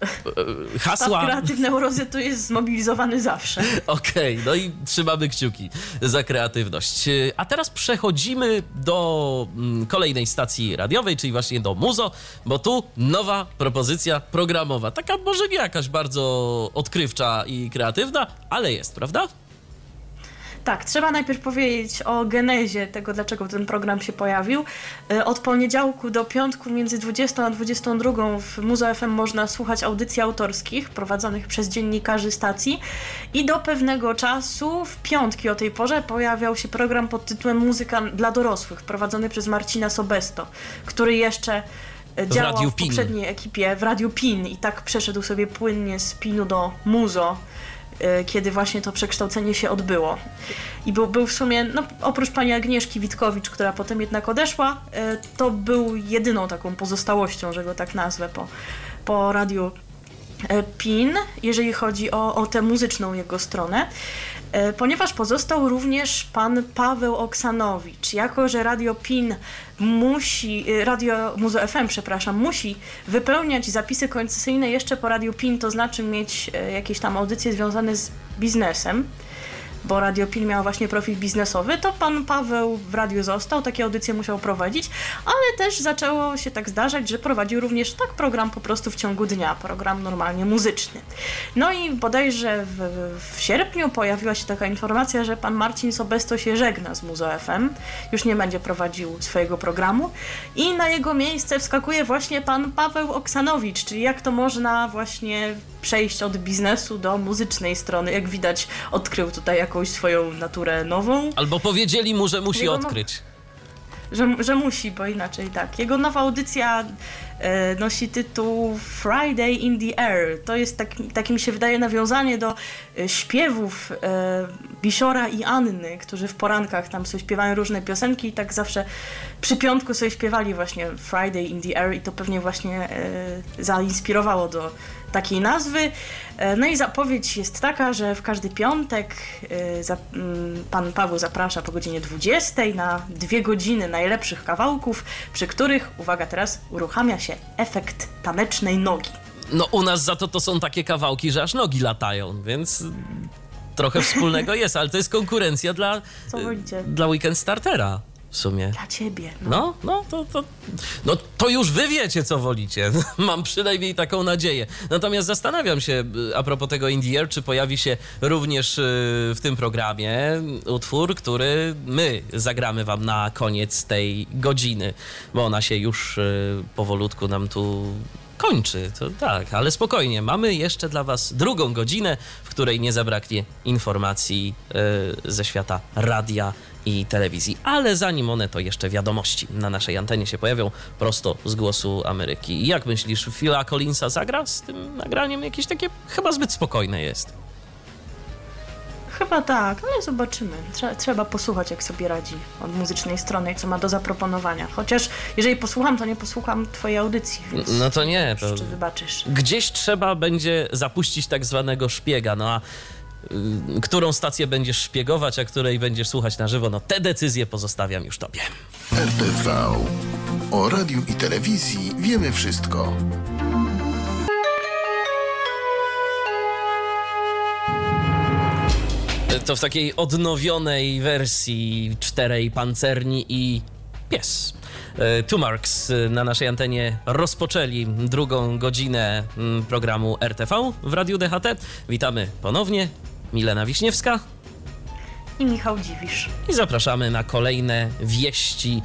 Staw hasła. kreatywny Eurozetu jest zmobilizowany zawsze. [LAUGHS] Okej, no i trzymamy kciuki za kreatywność. Y, A teraz przechodzimy do mm, kolejnej stacji radiowej, czyli właśnie do Muzo, bo tu nowa propozycja programowa. Taka może nie jakaś bardzo odkrywcza i kreatywna, ale jest, prawda? Tak, trzeba najpierw powiedzieć o genezie tego, dlaczego ten program się pojawił. E, Od poniedziałku do piątku między 20 a 22 w Muzo FM można słuchać audycji autorskich prowadzonych przez dziennikarzy stacji i do pewnego czasu w piątki o tej porze pojawiał się program pod tytułem Muzyka dla dorosłych prowadzony przez Marcina Sobesto, który jeszcze e, działał w PIN. poprzedniej ekipie w Radiu PIN i tak przeszedł sobie płynnie z PIN-u do Muzo kiedy właśnie to przekształcenie się odbyło. I był, był w sumie, no, oprócz pani Agnieszki Witkowicz, która potem jednak odeszła, e, to był jedyną taką pozostałością, że go tak nazwę, po, po radiu PIN, jeżeli chodzi o, o tę muzyczną jego stronę. E, Ponieważ pozostał również pan Paweł Oksanowicz. Jako, że Radio PIN musi, e, Radio Muzo FM, przepraszam, musi wypełniać zapisy koncesyjne jeszcze po Radio PIN, to znaczy mieć e, jakieś tam audycje związane z biznesem, bo Radio Pil miał właśnie profil biznesowy, to pan Paweł w radiu został, takie audycje musiał prowadzić, ale też zaczęło się tak zdarzać, że prowadził również tak program po prostu w ciągu dnia, program normalnie muzyczny. No i bodajże w, w sierpniu pojawiła się taka informacja, że pan Marcin Sobesto się żegna z Muzo FM, już nie będzie prowadził swojego programu i na jego miejsce wskakuje właśnie pan Paweł Oksanowicz, czyli jak to można właśnie przejść od biznesu do muzycznej strony. Jak widać, odkrył tutaj jakąś swoją naturę nową. Albo powiedzieli mu, że musi Jego no- odkryć. Że, że musi, bo inaczej tak. Jego nowa audycja e, nosi tytuł Friday in the Air. To jest tak, takie mi się wydaje nawiązanie do e, śpiewów e, Bisiora i Anny, którzy w porankach tam sobie śpiewają różne piosenki i tak zawsze przy piątku sobie śpiewali właśnie Friday in the Air i to pewnie właśnie e, zainspirowało do takiej nazwy. E, No i zapowiedź jest taka, że w każdy piątek e, mm, pan Paweł zaprasza po godzinie 20 na dwie godziny najlepszych kawałków, przy których, uwaga teraz, uruchamia się efekt tanecznej nogi. No u nas za to to są takie kawałki, że aż nogi latają, więc trochę wspólnego jest, ale to jest konkurencja dla, dla Weekend Startera w sumie. Dla ciebie. No. No, no, to, to, no to już wy wiecie, co wolicie. [LAUGHS] Mam przynajmniej taką nadzieję. Natomiast zastanawiam się, y, a propos tego Indie czy pojawi się również y, w tym programie utwór, który my zagramy wam na koniec tej godziny, bo ona się już y, powolutku nam tu kończy. To tak, ale spokojnie. Mamy jeszcze dla was drugą godzinę, w której nie zabraknie informacji ze świata radia i telewizji. Ale zanim one, to jeszcze wiadomości na naszej antenie się pojawią prosto z głosu Ameryki. Jak myślisz, Phila Collinsa zagra z tym nagraniem? Jakieś takie chyba zbyt spokojne jest. Chyba tak, ale zobaczymy. Trze- trzeba posłuchać, jak sobie radzi od muzycznej strony, co ma do zaproponowania. Chociaż jeżeli posłucham, to nie posłucham twojej audycji, No to nie, to czy wybaczysz. gdzieś trzeba będzie zapuścić tak zwanego szpiega, no a którą stację będziesz szpiegować, a której będziesz słuchać na żywo, no te decyzje pozostawiam już tobie. RTV. O radiu i telewizji wiemy wszystko. To w takiej odnowionej wersji czterej pancerni i pies. E, Two Marks e, na naszej antenie rozpoczęli drugą godzinę mm, programu RTV w Radiu DHT. Witamy ponownie. Milena Wiśniewska I Michał Dziwisz. i zapraszamy na kolejne wieści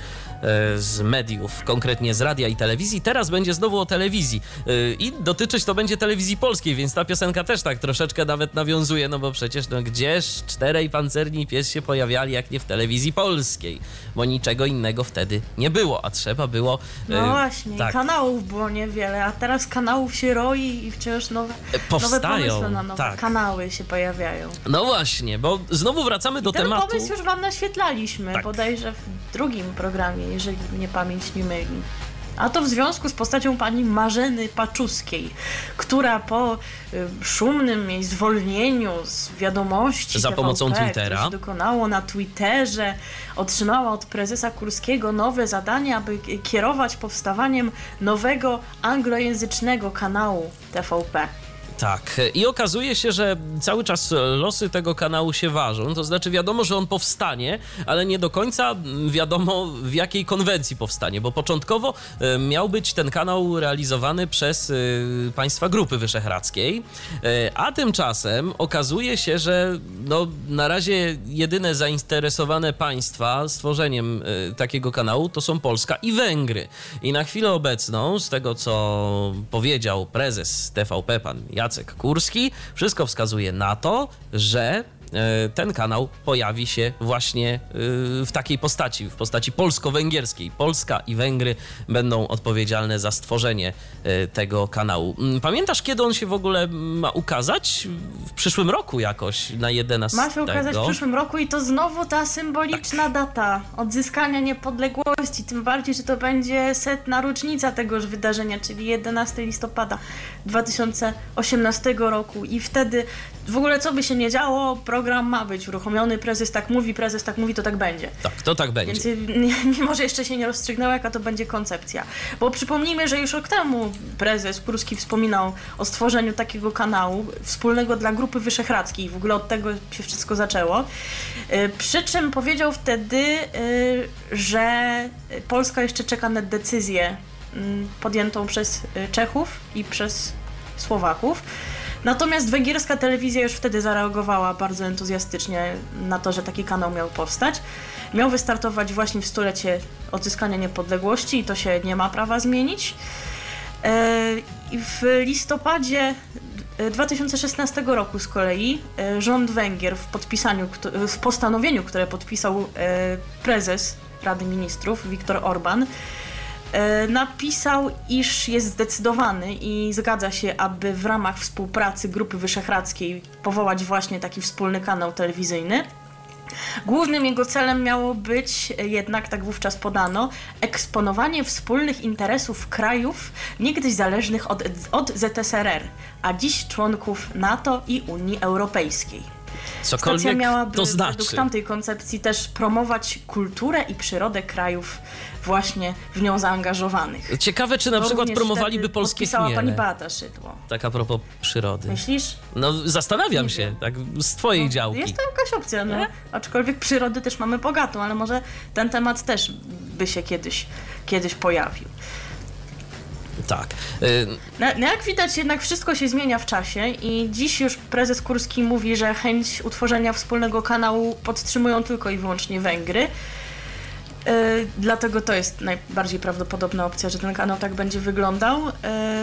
z mediów, konkretnie z radia i telewizji. Teraz będzie znowu o telewizji E, i dotyczyć to będzie telewizji polskiej, więc ta piosenka też tak troszeczkę nawet nawiązuje, no bo przecież no gdzież czterej pancerni pies się pojawiali, jak nie w telewizji polskiej, bo niczego innego wtedy nie było, a trzeba było... No e, właśnie, tak, kanałów było niewiele, a teraz kanałów się roi i wciąż nowe, nowe powstają, pomysły na nowe tak. kanały się pojawiają. No właśnie, bo znowu wracamy do Ten tematu... pomysł już wam naświetlaliśmy, Tak. bodajże w drugim programie, jeżeli mnie pamięć nie myli. A to w związku z postacią pani Marzeny Paczuskiej, która po y, szumnym jej zwolnieniu z wiadomości Za TVP, pomocą Twittera. się dokonało na Twitterze, otrzymała od prezesa Kurskiego nowe zadanie, aby kierować powstawaniem nowego anglojęzycznego kanału TVP. Tak, i okazuje się, że cały czas losy tego kanału się ważą. To znaczy, wiadomo, że on powstanie, ale nie do końca wiadomo, w jakiej konwencji powstanie, bo początkowo e, miał być ten kanał realizowany przez e, państwa Grupy Wyszehradzkiej, e, a tymczasem okazuje się, że no, na razie jedyne zainteresowane państwa stworzeniem takiego kanału to są Polska i Węgry. I na chwilę obecną, z tego co powiedział prezes TVP, pan Jacek Kurski, wszystko wskazuje na to, że ten kanał pojawi się właśnie e, w takiej postaci, w postaci polsko-węgierskiej. Polska i Węgry będą odpowiedzialne za stworzenie e, tego kanału. Mm, Pamiętasz, kiedy on się w ogóle ma ukazać? W przyszłym roku jakoś, na 11. Ma się ukazać w przyszłym roku i to znowu ta symboliczna Tak. data odzyskania niepodległości, tym bardziej, że to będzie setna rocznica tegoż wydarzenia, czyli 11 listopada 2018 roku i wtedy w ogóle co by się nie działo, program ma być uruchomiony, prezes tak mówi, prezes tak mówi, to tak będzie. Tak, to tak będzie. Więc y, [LAUGHS] mimo, że jeszcze się nie rozstrzygnęło, jaka to będzie koncepcja. Bo przypomnijmy, że już rok temu prezes Kurski wspominał o stworzeniu takiego kanału wspólnego dla Grupy Wyszehradzkiej. W ogóle od tego się wszystko zaczęło. Y, Przy czym powiedział wtedy, y, że Polska jeszcze czeka na decyzję mm, podjętą przez Czechów i przez Słowaków. Natomiast węgierska telewizja już wtedy zareagowała bardzo entuzjastycznie na to, że taki kanał miał powstać. Miał wystartować właśnie w stulecie odzyskania niepodległości i to się nie ma prawa zmienić. E, W listopadzie e, 2016 roku z kolei e, rząd Węgier w podpisaniu, w postanowieniu, które podpisał e, prezes Rady Ministrów Viktor Orban, e, napisał, iż jest zdecydowany i zgadza się, aby w ramach współpracy Grupy Wyszehradzkiej powołać właśnie taki wspólny kanał telewizyjny. Głównym jego celem miało być e, jednak, tak wówczas podano, eksponowanie wspólnych interesów krajów niegdyś zależnych od, od ZSRR, a dziś członków NATO i Unii Europejskiej. Stacja Cokolwiek miałaby to według znaczy. tamtej koncepcji też promować kulturę i przyrodę krajów właśnie w nią zaangażowanych. Ciekawe, czy na To przykład również promowaliby polskie podpisała pani chmiele. Beata Szydło. Tak a propos przyrody. Myślisz? No zastanawiam się, wiem. tak z twojej działki. Jest to jakaś opcja, no. Aczkolwiek przyrody też mamy bogatą, ale może ten temat też by się kiedyś, kiedyś pojawił. Tak. Y, No, no jak widać, jednak wszystko się zmienia w czasie i dziś już prezes Kurski mówi, że chęć utworzenia wspólnego kanału podtrzymują tylko i wyłącznie Węgry. Yy, dlatego to jest najbardziej prawdopodobna opcja, że ten kanał tak będzie wyglądał. Yy,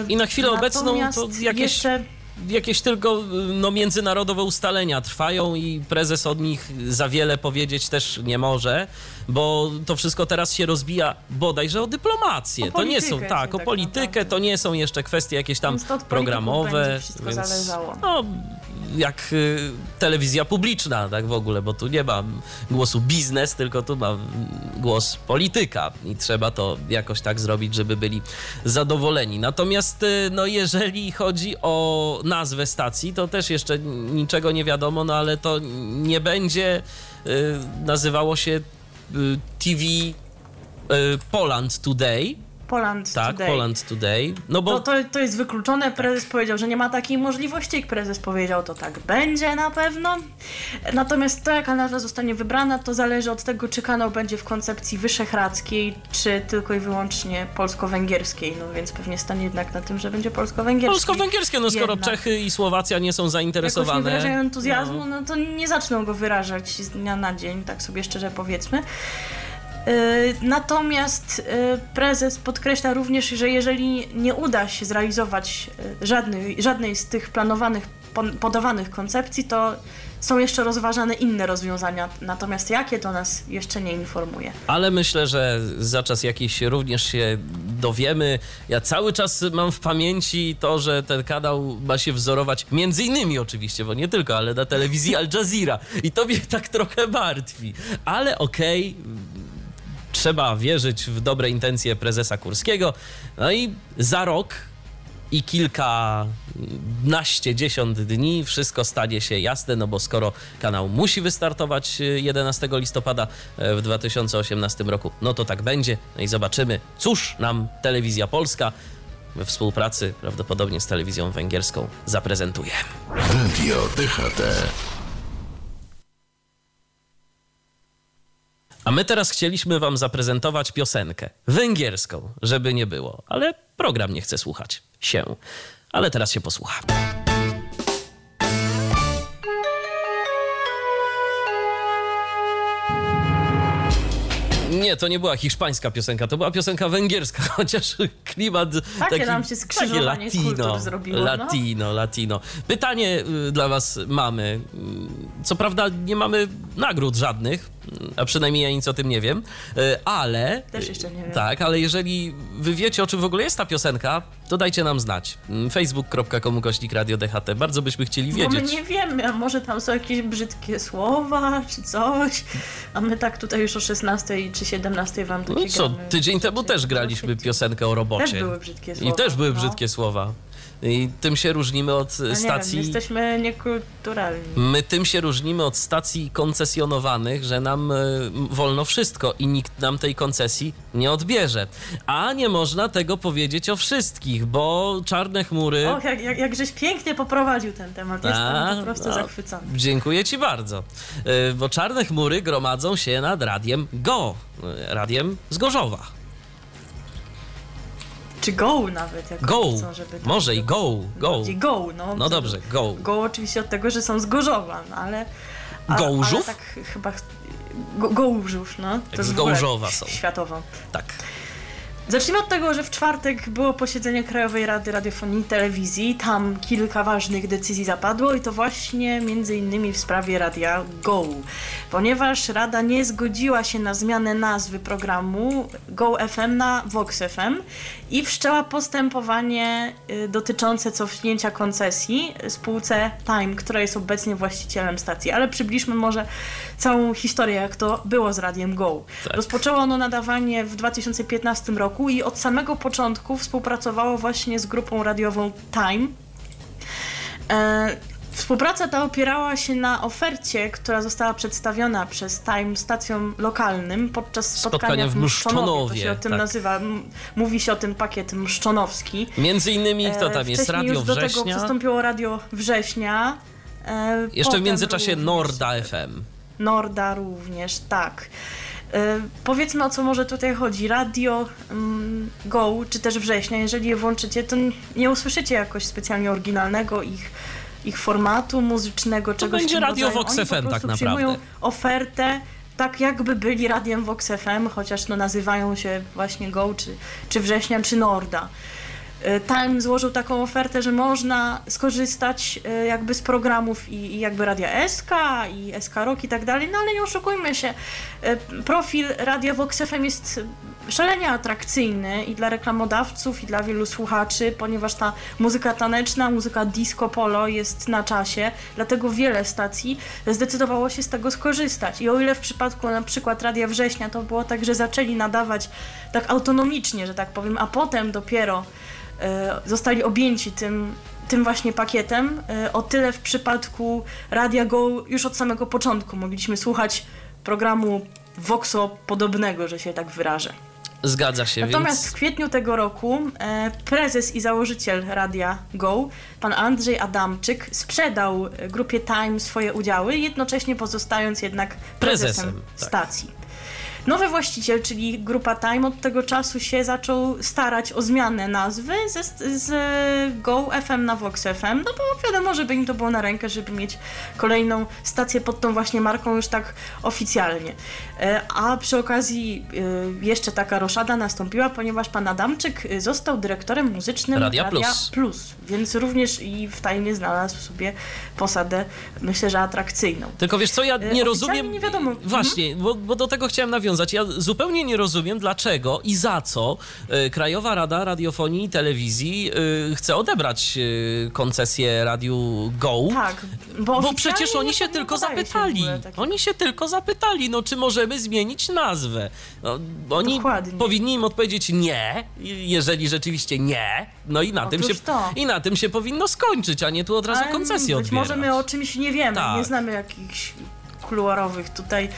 I na chwilę obecną to jakieś- Jeszcze Jakieś tylko y, no, międzynarodowe ustalenia trwają i prezes od nich za wiele powiedzieć też nie może, bo to wszystko teraz się rozbija bodajże o dyplomację. O to nie są, tak, o tak politykę, naprawdę. to nie są jeszcze kwestie jakieś tam Więc programowe. zależało. No, jak y, telewizja publiczna, tak w ogóle, bo tu nie ma głosu biznes, tylko tu ma głos polityka i trzeba to jakoś tak zrobić, żeby byli zadowoleni. Natomiast, y, no, jeżeli chodzi o nazwę stacji, to też jeszcze niczego nie wiadomo, no ale to nie będzie y, nazywało się TV Poland Today, Poland tak, Today. Poland Today, no bo To, to, to jest wykluczone. Prezes powiedział, że nie ma takiej możliwości. Jak prezes powiedział, to tak będzie na pewno. Natomiast to, jaka nazwa zostanie wybrana, to zależy od tego, czy kanał będzie w koncepcji wyszehradzkiej, czy tylko i wyłącznie polsko-węgierskiej. No więc pewnie stanie jednak na tym, że będzie polsko-węgierskiej. Polsko-węgierskie, no skoro Jednak. Czechy i Słowacja nie są Jakoś nie zainteresowane. wyrażają entuzjazmu, no. no. to nie zaczną go wyrażać z dnia na dzień, tak sobie szczerze powiedzmy. Yy, Natomiast yy, prezes podkreśla również, że jeżeli nie uda się zrealizować yy, żadnej, żadnej z tych planowanych, podawanych koncepcji, to są jeszcze rozważane inne rozwiązania. Natomiast jakie to nas jeszcze nie informuje. Ale myślę, że za czas jakiś również się dowiemy. Ja cały czas mam w pamięci to, że ten kanał ma się wzorować, między innymi oczywiście, bo nie tylko, ale na telewizji Al Jazeera. I to mnie tak trochę martwi. Ale okej, trzeba wierzyć w dobre intencje prezesa Kurskiego. No i za rok i kilkanaście, dziesiąt dni wszystko stanie się jasne, no bo skoro kanał musi wystartować y, 11 listopada e, w 2018 roku, no to tak będzie. No i zobaczymy, cóż nam telewizja polska we współpracy prawdopodobnie z telewizją węgierską zaprezentuje. Radio. A my teraz chcieliśmy wam zaprezentować piosenkę węgierską, żeby nie było, ale program nie chce słuchać się. Ale teraz się posłucha. Nie, to nie była hiszpańska piosenka, to była piosenka węgierska, [LAUGHS] chociaż klimat taki, nam się skrzyżowanie kultur zrobiło, no. Latino, latino. Pytanie y, dla was mamy. Y, Co prawda nie mamy nagród żadnych, a przynajmniej ja nic o tym nie wiem, y, ale... Też jeszcze nie wiem. Tak, ale jeżeli wy wiecie, o czym w ogóle jest ta piosenka, to dajcie nam znać. Mm, facebook.com kośnik radio DHT. Bardzo byśmy chcieli Bo my wiedzieć. nie wiemy, a może tam są jakieś brzydkie słowa, czy coś. A my tak tutaj już o 16 czy 17 wam takie No co, tydzień temu też graliśmy piosenkę o robocie. Też były brzydkie I słowa. też były no. brzydkie słowa. I tym się różnimy od No nie stacji. wiem, jesteśmy niekulturalni. My tym się różnimy od stacji koncesjonowanych, że nam y, wolno wszystko i nikt nam tej koncesji nie odbierze. A nie można tego powiedzieć o wszystkich, bo czarne chmury. Och, jak, jak, jakżeś pięknie poprowadził ten temat. Jestem A, po prostu no, zachwycony. Dziękuję ci bardzo. Y, Bo czarne chmury gromadzą się nad radiem Go, y, radiem z Gorzowa. Czy go nawet, jak Go, chcą, żeby może i go, go. Go, no. No dobrze, go. Go oczywiście od tego, że są z Gorzowa, no ale... a- Gołżów? Ale tak chyba... Go, Gołżów, no. To z Gołżowa są. Światowo. Tak. Zacznijmy od tego, że w czwartek było posiedzenie Krajowej Rady Radiofonii i Telewizji. Tam kilka ważnych decyzji zapadło i to właśnie między innymi w sprawie radia Go. Ponieważ Rada nie zgodziła się na zmianę nazwy programu Go FM na Vox FM i wszczęła postępowanie y, dotyczące cofnięcia koncesji spółce Time, która jest obecnie właścicielem stacji. Ale przybliżmy może całą historię, jak to było z Radiem Go. Tak. Rozpoczęło ono nadawanie w 2015 roku i od samego początku współpracowało właśnie z grupą radiową Time. E, Współpraca ta opierała się na ofercie, która została przedstawiona przez Time stacjom lokalnym podczas spotkania, Spotkania w Mszczonowie. To Mszczonowie, się o tym tak. nazywa. Mówi się o tym pakiet mszczonowski. Między innymi kto E, tam jest? Radio już do tego Września. przystąpiło Radio Września. e, Jeszcze w międzyczasie Norda FM. Norda również, tak. E, powiedzmy o co może tutaj chodzi. Radio mm, Go, czy też Września, jeżeli je włączycie, to nie usłyszycie jakoś specjalnie oryginalnego ich, ich formatu muzycznego, czegoś w będzie Radio. Vox FM tak prostu przyjmują naprawdę. ofertę tak jakby byli radiem Vox FM, chociaż no nazywają się właśnie Go, czy, czy Września, czy Norda. E, Time złożył taką ofertę, że można skorzystać e, jakby z programów i, jakby Radia SK i SK Rock i tak dalej, no ale nie oszukujmy się, e, profil Radia Vox FM jest szalenie atrakcyjny i dla reklamodawców i dla wielu słuchaczy, ponieważ ta muzyka taneczna, muzyka disco polo jest na czasie, dlatego wiele stacji zdecydowało się z tego skorzystać. I o ile w przypadku na przykład Radia Września to było tak, że zaczęli nadawać tak autonomicznie, że tak powiem, a potem dopiero zostali objęci tym, tym właśnie pakietem. E, O tyle w przypadku Radia Go już od samego początku mogliśmy słuchać programu Voxo podobnego, że się tak wyrażę. Zgadza się, Natomiast w więc kwietniu tego roku e, prezes i założyciel Radia Go, pan Andrzej Adamczyk, sprzedał e, grupie Time swoje udziały, jednocześnie pozostając jednak prezesem, Prezesem, tak. stacji. Nowy właściciel, czyli grupa Time, od tego czasu się zaczął starać o zmianę nazwy ze, z Go FM na Vox FM, no bo wiadomo, żeby im to było na rękę, żeby mieć kolejną stację pod tą właśnie marką już tak oficjalnie. E, A przy okazji e, jeszcze taka roszada nastąpiła, ponieważ pan Adamczyk e, został dyrektorem muzycznym Radia Plus. Plus, więc również i w Tajmie znalazł sobie posadę, myślę, że atrakcyjną. Tylko wiesz co, ja nie oficjalnie rozumiem. nie wiadomo. Mhm. Właśnie, bo, bo do tego chciałem nawiązać. Ja zupełnie nie rozumiem, dlaczego i za co e, Krajowa Rada Radiofonii i Telewizji e, chce odebrać e, koncesję Radiu Go. Tak, bo, Bo przecież oni się tylko się zapytali. takiego- Oni się tylko zapytali, no czy możemy zmienić nazwę. No, oni Dokładnie. powinni im odpowiedzieć nie, jeżeli rzeczywiście nie. No i na, tym się, to. i na tym się powinno skończyć, a nie tu od razu koncesję Być odbierać. może my o czymś nie wiemy, Tak. nie znamy jakichś kuluarowych tutaj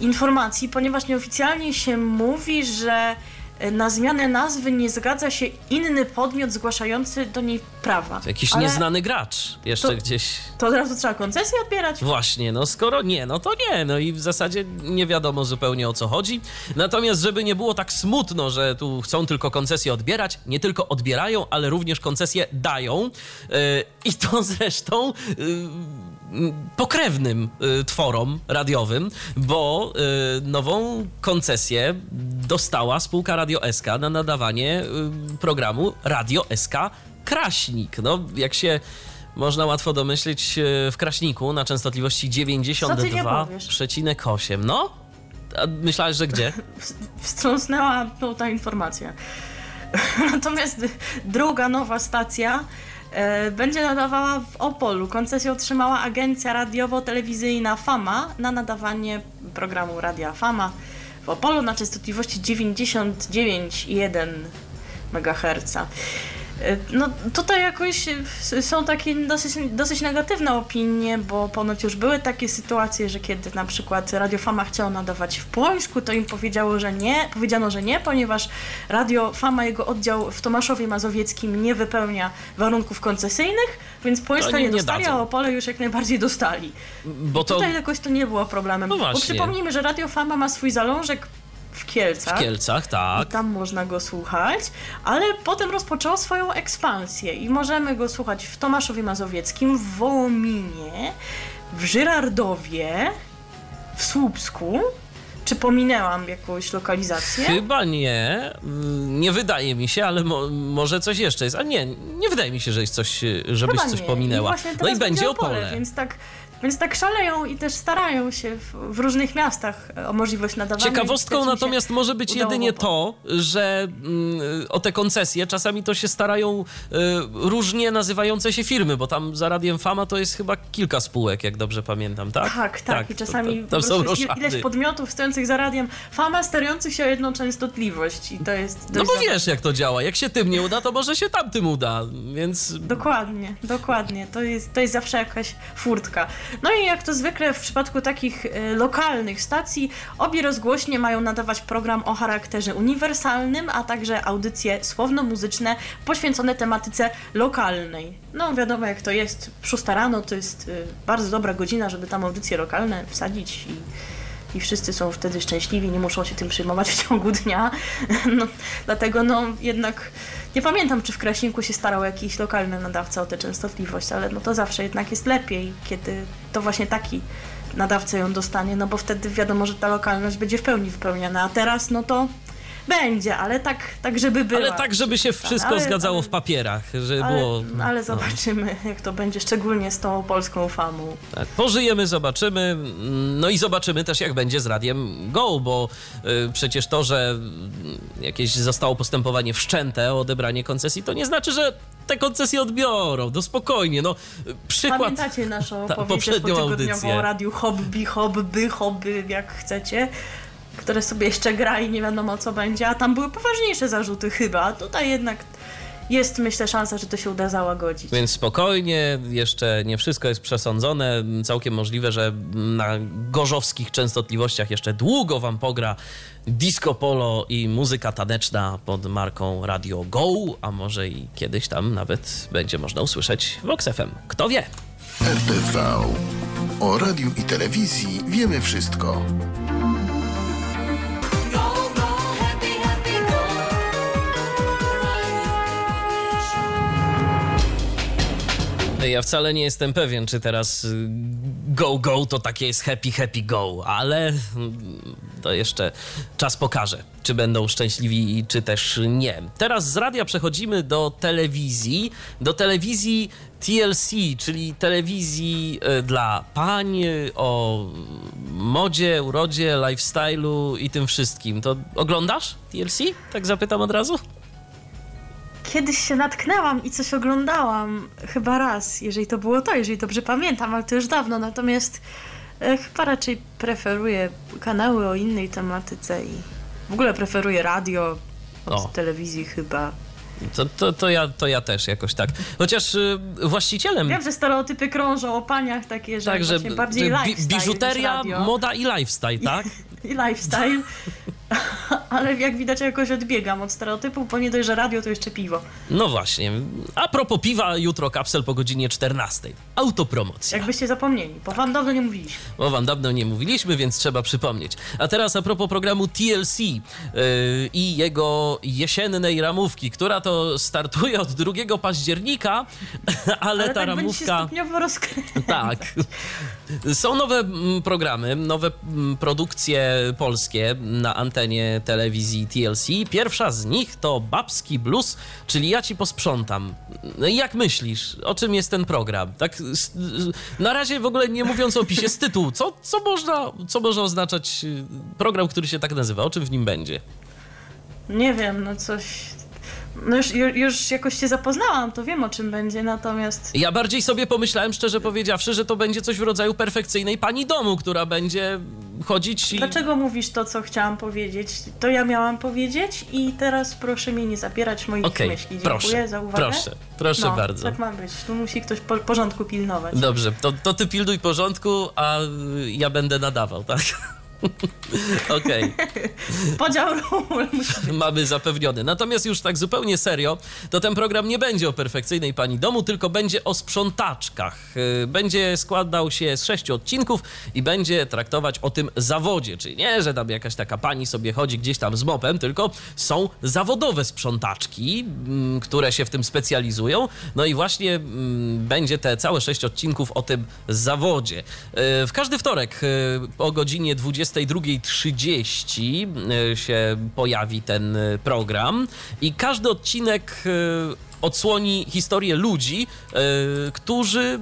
informacji, ponieważ nieoficjalnie się mówi, że e, na zmianę nazwy nie zgadza się inny podmiot zgłaszający do niej prawa. Jakiś Ale nieznany gracz jeszcze To- gdzieś. To od razu trzeba koncesję odbierać? Właśnie, no skoro nie, no to nie, no i w zasadzie nie wiadomo zupełnie o co chodzi. Natomiast, żeby nie było tak smutno, że tu chcą tylko koncesję odbierać, nie tylko odbierają, ale również koncesję dają. Yy, I to [LAUGHS] zresztą. Yy, pokrewnym y, tworom radiowym, bo y, nową koncesję dostała spółka Radio SK na nadawanie y, programu Radio SK Kraśnik. No, jak się można łatwo domyślić, w Kraśniku na częstotliwości Co ty nie powiesz? 92,8. No, a myślałeś, że gdzie? [LAUGHS] Wstrząsnęła tą ta informacja. [LAUGHS] Natomiast druga nowa stacja będzie nadawała w Opolu. Koncesję otrzymała agencja radiowo-telewizyjna Fama na nadawanie programu Radia Fama w Opolu na częstotliwości 99,1 MHz. No tutaj jakoś e, są takie dosyć, dosyć negatywne opinie, bo ponoć już były takie sytuacje, że kiedy na przykład Radio Fama chciało nadawać w Płońsku, to im powiedziało, że nie, powiedziano, że nie, ponieważ Radio Fama, jego oddział w Tomaszowie Mazowieckim nie wypełnia warunków koncesyjnych, więc Płońska nie- nie, dostali, dadzą. a Opole już jak najbardziej dostali. Bo to Tutaj jakoś to nie było problemem. No Bo przypomnijmy, że Radio Fama ma swój zalążek w Kielcach. w Kielcach, I tak. tam można go słuchać, ale potem rozpoczęło swoją ekspansję i możemy go słuchać w Tomaszowie Mazowieckim, w Wołominie, w Żyrardowie, w Słupsku. Czy pominęłam jakąś lokalizację? Chyba nie. Mm, Nie wydaje mi się, ale mo, może coś jeszcze jest. A nie, nie wydaje mi się, że jest coś, żebyś Chyba coś nie. pominęła. I No i będzie Opole, Opole. Więc tak, więc tak szaleją i też starają się w, w różnych miastach o możliwość nadawania. Ciekawostką i natomiast może być jedynie to, że mm, o te koncesje czasami to się starają y, różnie nazywające się firmy, bo tam za Radiem Fama to jest chyba kilka spółek, jak dobrze pamiętam, tak? Tak, tak. I to- czasami to, po tam są ileś podmiotów stojących za radiem, fama sterujących się o jedną częstotliwość i to jest No bo wiesz, jak to działa. Jak się tym nie uda, to może się tamtym uda, więc... Dokładnie, dokładnie. To jest, to jest zawsze jakaś furtka. No i jak to zwykle w przypadku takich e, lokalnych stacji, obie rozgłośnie mają nadawać program o charakterze uniwersalnym, a także audycje słowno-muzyczne poświęcone tematyce lokalnej. No wiadomo jak to jest, 6 rano to jest e, bardzo dobra godzina, żeby tam audycje lokalne wsadzić i i wszyscy są wtedy szczęśliwi, nie muszą się tym przejmować w ciągu dnia. [LAUGHS] No, dlatego no jednak nie pamiętam, czy w Kraśniku się starał jakiś lokalny nadawca o tę częstotliwość, ale no to zawsze jednak jest lepiej, kiedy to właśnie taki nadawca ją dostanie, no bo wtedy wiadomo, że ta lokalność będzie w pełni wypełniana, a teraz no to będzie, ale tak, tak żeby było. Ale tak, żeby się wszystko Ale- zgadzało ale- w papierach, żeby Ale, było... ale no. zobaczymy, jak to będzie, szczególnie z tą polską famą. Tak, pożyjemy, zobaczymy. No i zobaczymy też, jak będzie z Radiem Go, bo y, przecież to, że y, jakieś zostało postępowanie wszczęte o odebranie koncesji, to nie znaczy, że te koncesje odbiorą. No spokojnie, no przykład... Pamiętacie naszą ta- poprzednią audycję. o radiu hobby, hobby, hobby, jak chcecie, które sobie jeszcze gra i nie wiadomo co będzie, a tam były poważniejsze zarzuty chyba, a tutaj jednak jest myślę szansa, że to się uda załagodzić. Więc spokojnie, jeszcze nie wszystko jest przesądzone. Całkiem możliwe, że na gorzowskich częstotliwościach jeszcze długo wam pogra disco polo i muzyka taneczna pod marką Radio Go, a może i kiedyś tam nawet będzie można usłyszeć Vox FM. Kto wie? RTV. O radiu i telewizji wiemy wszystko. Ja wcale nie jestem pewien, czy teraz y, go, go to takie jest happy, happy go, ale mm, to jeszcze czas pokaże, czy będą szczęśliwi, czy też nie. Teraz z radia przechodzimy do telewizji, do telewizji TLC, czyli telewizji y, dla pań y, o modzie, urodzie, lifestyle'u i tym wszystkim. To oglądasz TLC? Tak zapytam od razu. Kiedyś się natknęłam i coś oglądałam, chyba raz, jeżeli to było to, jeżeli dobrze pamiętam, ale to już dawno, natomiast e, chyba raczej preferuję kanały o innej tematyce i w ogóle preferuję radio od O. telewizji chyba. To, to, to, ja, to ja też jakoś tak. Chociaż y, właścicielem Wiem, że stereotypy krążą o paniach takie, że Tak, że bardziej lifestyle biżuteria, moda i lifestyle, tak? [LAUGHS] i lifestyle. [LAUGHS] [LAUGHS] Ale jak widać jakoś odbiegam od stereotypów, bo nie dość, że radio to jeszcze piwo. No właśnie. A propos piwa, jutro kapsel po godzinie 14. Autopromocja. Jakbyście zapomnieli, bo wam dawno nie mówiliśmy. Bo wam dawno nie mówiliśmy, więc trzeba przypomnieć. A teraz a propos programu TLC yy, i jego jesiennej ramówki, która to startuje od 2 października, [LAUGHS] ale, Ale ta tak będzie się ramówka... stopniowo rozkręcać. Tak. Są nowe mm, programy, nowe mm, produkcje polskie na antenie telewizji TLC. Pierwsza z nich to Babski Blues, czyli Ja ci posprzątam. No Jak myślisz, o czym jest ten program? Tak na razie w ogóle nie mówiąc o opisie, z tytułu, co, co, można, co może oznaczać y, program, który się tak nazywa? O czym w nim będzie? Nie wiem, no coś... No już, ju- już jakoś się zapoznałam, to wiem o czym będzie, natomiast... Ja bardziej sobie pomyślałem, szczerze powiedziawszy, że to będzie coś w rodzaju perfekcyjnej pani domu, która będzie chodzić i... Dlaczego mówisz to, co chciałam powiedzieć? To ja miałam powiedzieć i teraz proszę mnie nie zabierać moich Okej, myśli. Dziękuję proszę, za uwagę. proszę, proszę no, bardzo. Tak ma być. Tu musi ktoś po, porządku pilnować. Dobrze, to, to ty pilnuj porządku, a ja będę nadawał, tak? [LAUGHS] Okej. Podział ról [LAUGHS] mamy zapewnione. Natomiast już tak zupełnie serio, to ten program nie będzie o perfekcyjnej pani domu, tylko będzie o sprzątaczkach. Yy, Będzie składał się z sześciu odcinków i będzie traktować o tym zawodzie. Czyli nie, że tam jakaś taka pani sobie chodzi gdzieś tam z mopem, tylko są zawodowe sprzątaczki, mm, które się w tym specjalizują. No i właśnie mm, będzie te całe sześć odcinków o tym zawodzie. Yy, W każdy wtorek yy, o godzinie 22.30 yy, się pojawi ten yy, program i każdy odcinek yy, odsłoni historię ludzi, yy, którzy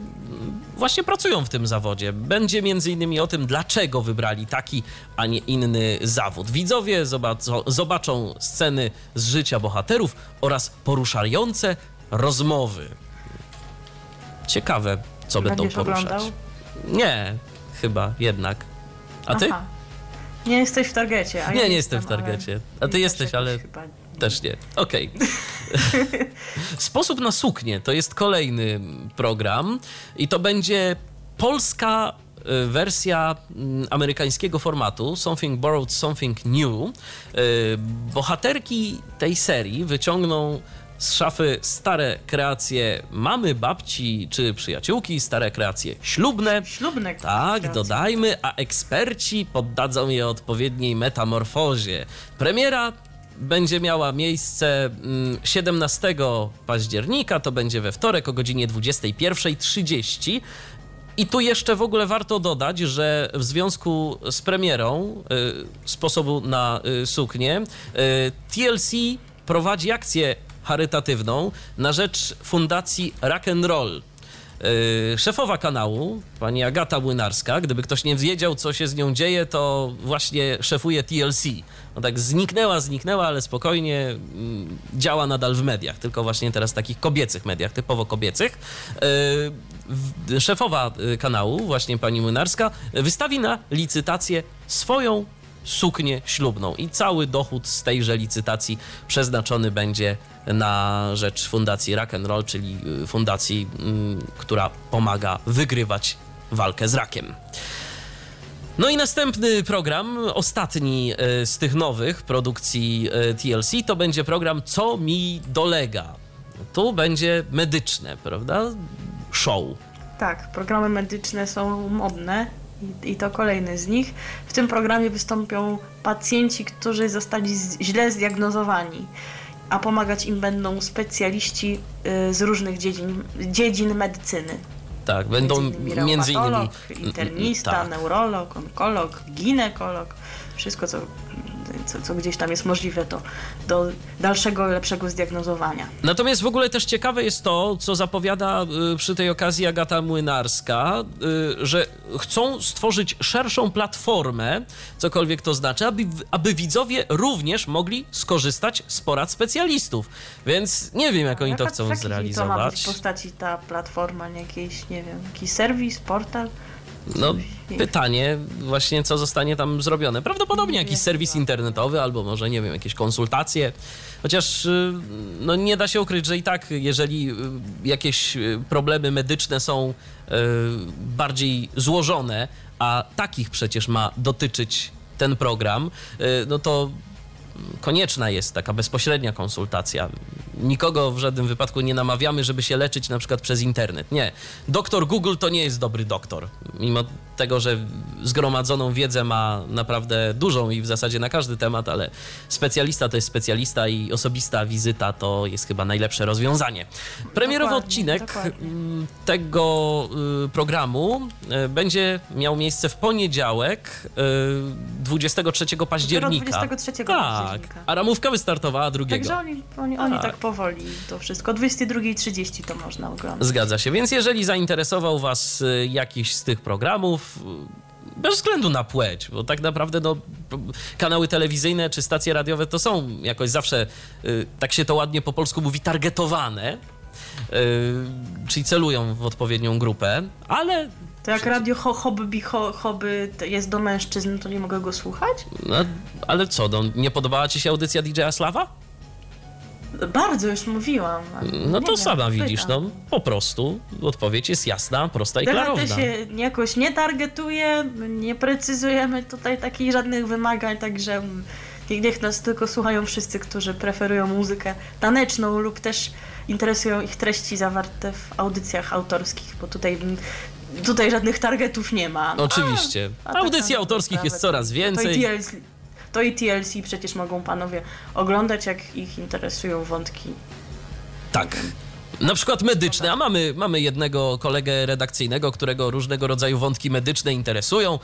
właśnie pracują w tym zawodzie. Będzie między innymi o tym, dlaczego wybrali taki, a nie inny zawód. Widzowie zobaczą, zobaczą sceny z życia bohaterów oraz poruszające rozmowy. Ciekawe, co będą Będziesz poruszać. oglądał? Nie, chyba jednak. A ty? Aha. Nie jesteś w targecie. A Nie, ja nie jestem w ale targecie. A ty jesteś, ale- Chyba... Też nie. Okej. [LAUGHS] Sposób na suknię to jest kolejny program i to będzie polska y, wersja mm, amerykańskiego formatu Something Borrowed, Something New. Y, Bohaterki tej serii wyciągną z szafy stare kreacje mamy, babci czy przyjaciółki, stare kreacje ślubne. Ślubne Tak, kreacje. dodajmy, a eksperci poddadzą je odpowiedniej metamorfozie. Premiera będzie miała miejsce mm, 17 października, to będzie we wtorek o godzinie 21.30. I tu jeszcze w ogóle warto dodać, że w związku z premierą y, sposobu na y, suknię, y, TLC prowadzi akcję charytatywną na rzecz fundacji Rock and Roll. Yy, szefowa kanału, pani Agata Młynarska, gdyby ktoś nie wiedział, co się z nią dzieje, to właśnie szefuje TLC. No tak zniknęła, zniknęła, ale spokojnie mm, działa nadal w mediach, tylko właśnie teraz takich kobiecych mediach, typowo kobiecych. W- szefowa y, kanału, właśnie pani Młynarska, wystawi na licytację swoją suknię ślubną i cały dochód z tejże licytacji przeznaczony będzie na rzecz Fundacji Rock and Roll, czyli y, fundacji, mm, która pomaga wygrywać walkę z rakiem. No i następny program, ostatni y, z tych nowych produkcji y, TLC, to będzie program Co mi dolega. Tu będzie medyczne, prawda? Show. Tak, programy medyczne są modne i, to kolejny z nich. W tym programie wystąpią pacjenci, którzy zostali źle zdiagnozowani, a pomagać im będą specjaliści y, z różnych dziedzin, dziedzin medycyny. Tak, będą między innymi między innymi. reumatolog, internista, tak. neurolog, onkolog, ginekolog, wszystko co, co, co gdzieś tam jest możliwe do, do dalszego, lepszego zdiagnozowania. Natomiast w ogóle też ciekawe jest to, co zapowiada y, przy tej okazji Agata Młynarska, y, że chcą stworzyć szerszą platformę, cokolwiek to znaczy, aby, aby widzowie również mogli skorzystać z porad specjalistów. Więc nie wiem, jak oni to chcą w jakiej To ma być zrealizować. postaci ta platforma, jakiś, nie wiem, jakiś serwis, portal? No, pytanie właśnie, co zostanie tam zrobione. Prawdopodobnie jakiś serwis internetowy, albo może, nie wiem, jakieś konsultacje. Chociaż y, no, nie da się ukryć, że i tak, jeżeli y, jakieś y, problemy medyczne są bardziej złożone, a takich przecież ma dotyczyć ten program, no to konieczna jest taka bezpośrednia konsultacja. Nikogo w żadnym wypadku nie namawiamy, żeby się leczyć na przykład przez internet. Nie. Doktor Google to nie jest dobry doktor. Mimo tego, że zgromadzoną wiedzę ma naprawdę dużą i w zasadzie na każdy temat, ale specjalista to jest specjalista i osobista wizyta to jest chyba najlepsze rozwiązanie. Premierowy Dokładnie, odcinek dokładnie. mm, tego y, programu y, będzie miał miejsce w poniedziałek y, 23 października. 23 Tak, października. a ramówka wystartowała drugiego. Także oni, oni, oni Tak. tak powoli to wszystko. O 22.30 to można oglądać. Zgadza się. Więc jeżeli zainteresował Was y, jakiś z tych programów, bez względu na płeć, bo tak naprawdę no, kanały telewizyjne czy stacje radiowe to są jakoś zawsze, y, tak się to ładnie po polsku mówi, targetowane, y, czyli celują w odpowiednią grupę, ale To jak radio ho, hobby, ho, hobby jest do mężczyzn, to nie mogę go słuchać? No, ale co, no, nie podobała ci się audycja DJ-a Slawa? Bardzo już mówiłam. No to sama pytam. widzisz, no po prostu odpowiedź jest jasna, prosta i DHT klarowna. się jakoś nie targetuje, nie precyzujemy tutaj takich żadnych wymagań, także niech nas tylko słuchają wszyscy, którzy preferują muzykę taneczną lub też interesują ich treści zawarte w audycjach autorskich, bo tutaj, tutaj żadnych targetów nie ma. Oczywiście. A tak Audycji autorskich jest coraz więcej. To i TLC przecież mogą panowie oglądać, jak ich interesują wątki Tak. Na przykład medyczne, a mamy, mamy jednego kolegę redakcyjnego, którego różnego rodzaju wątki medyczne interesują,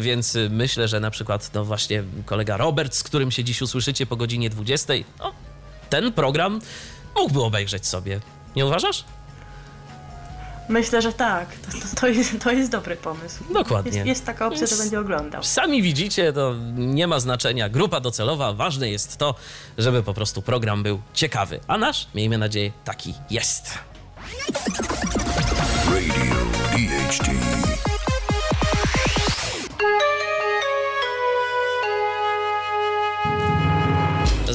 więc myślę, że na przykład no właśnie kolega Robert, z którym się dziś usłyszycie po godzinie 20, no, ten program mógłby obejrzeć sobie. Nie uważasz? Myślę, że tak. To, to, to, jest, to jest dobry pomysł. Dokładnie. Jest, jest taka opcja, że będzie oglądał. Sami widzicie, to nie ma znaczenia. Grupa docelowa, ważne jest to, żeby po prostu program był ciekawy. A nasz, miejmy nadzieję, taki jest. Radio DHT.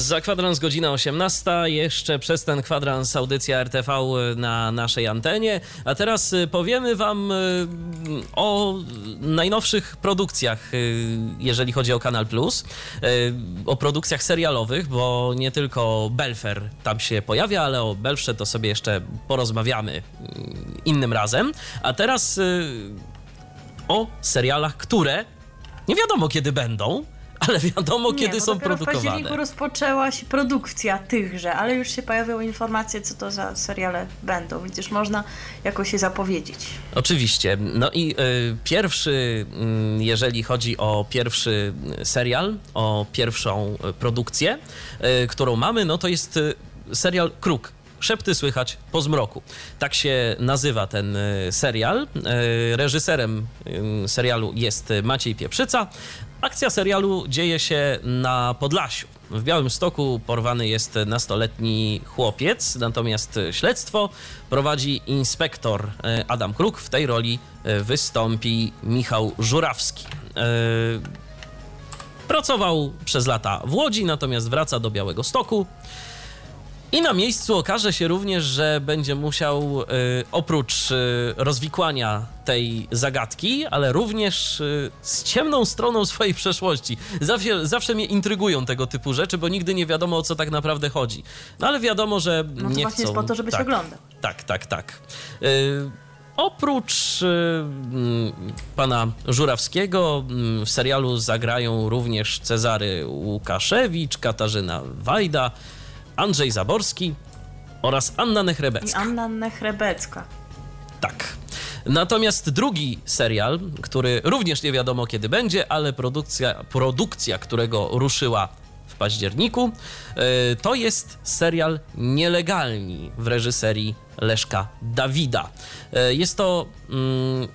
Za kwadrans godzina 18, jeszcze przez ten kwadrans audycja RTV na naszej antenie. A teraz y, powiemy Wam y, o najnowszych produkcjach, y, jeżeli chodzi o Kanal Plus, y, o produkcjach serialowych, bo nie tylko Belfer tam się pojawia, ale o Belfrze to sobie jeszcze porozmawiamy y, innym razem. A teraz y, o serialach, które nie wiadomo kiedy będą, ale wiadomo kiedy nie, są dopiero W produkowane. październiku rozpoczęła się produkcja tychże, ale już się pojawiły informacje, co to za seriale będą, więc już można jakoś się zapowiedzieć. Oczywiście. No i y, pierwszy, mm, jeżeli chodzi o pierwszy serial, o pierwszą y, produkcję, y, którą mamy, no to jest y, serial Kruk. Szepty słychać po zmroku. Tak się nazywa ten y, serial. Y, Reżyserem y, serialu jest Maciej Pieprzyca. Akcja serialu dzieje się na Podlasiu. W Białymstoku porwany jest nastoletni chłopiec, natomiast śledztwo prowadzi inspektor e, Adam Kruk. W tej roli e, wystąpi Michał Żurawski. E, Pracował przez lata w Łodzi, natomiast wraca do Białego Stoku. I na miejscu okaże się również, że będzie musiał y, oprócz y, rozwikłania tej zagadki, ale również y, z ciemną stroną swojej przeszłości. Zawsze, zawsze mnie intrygują tego typu rzeczy, bo nigdy nie wiadomo o co tak naprawdę chodzi. No ale wiadomo, że No to nie właśnie chcą... jest po to, żeby się tak, oglądał. Tak, tak, tak. Oprócz mm, pana Żurawskiego mm, w serialu zagrają również Cezary Łukaszewicz, Katarzyna Wajda, Andrzej Zaborski oraz Anna I Nechrebecka. Anna Nechrebecka. Tak. Natomiast drugi serial, który również nie wiadomo kiedy będzie, ale produkcja, produkcja którego ruszyła w październiku, y, to jest serial Nielegalni w reżyserii Leszka Dawida. Y, Jest to mm,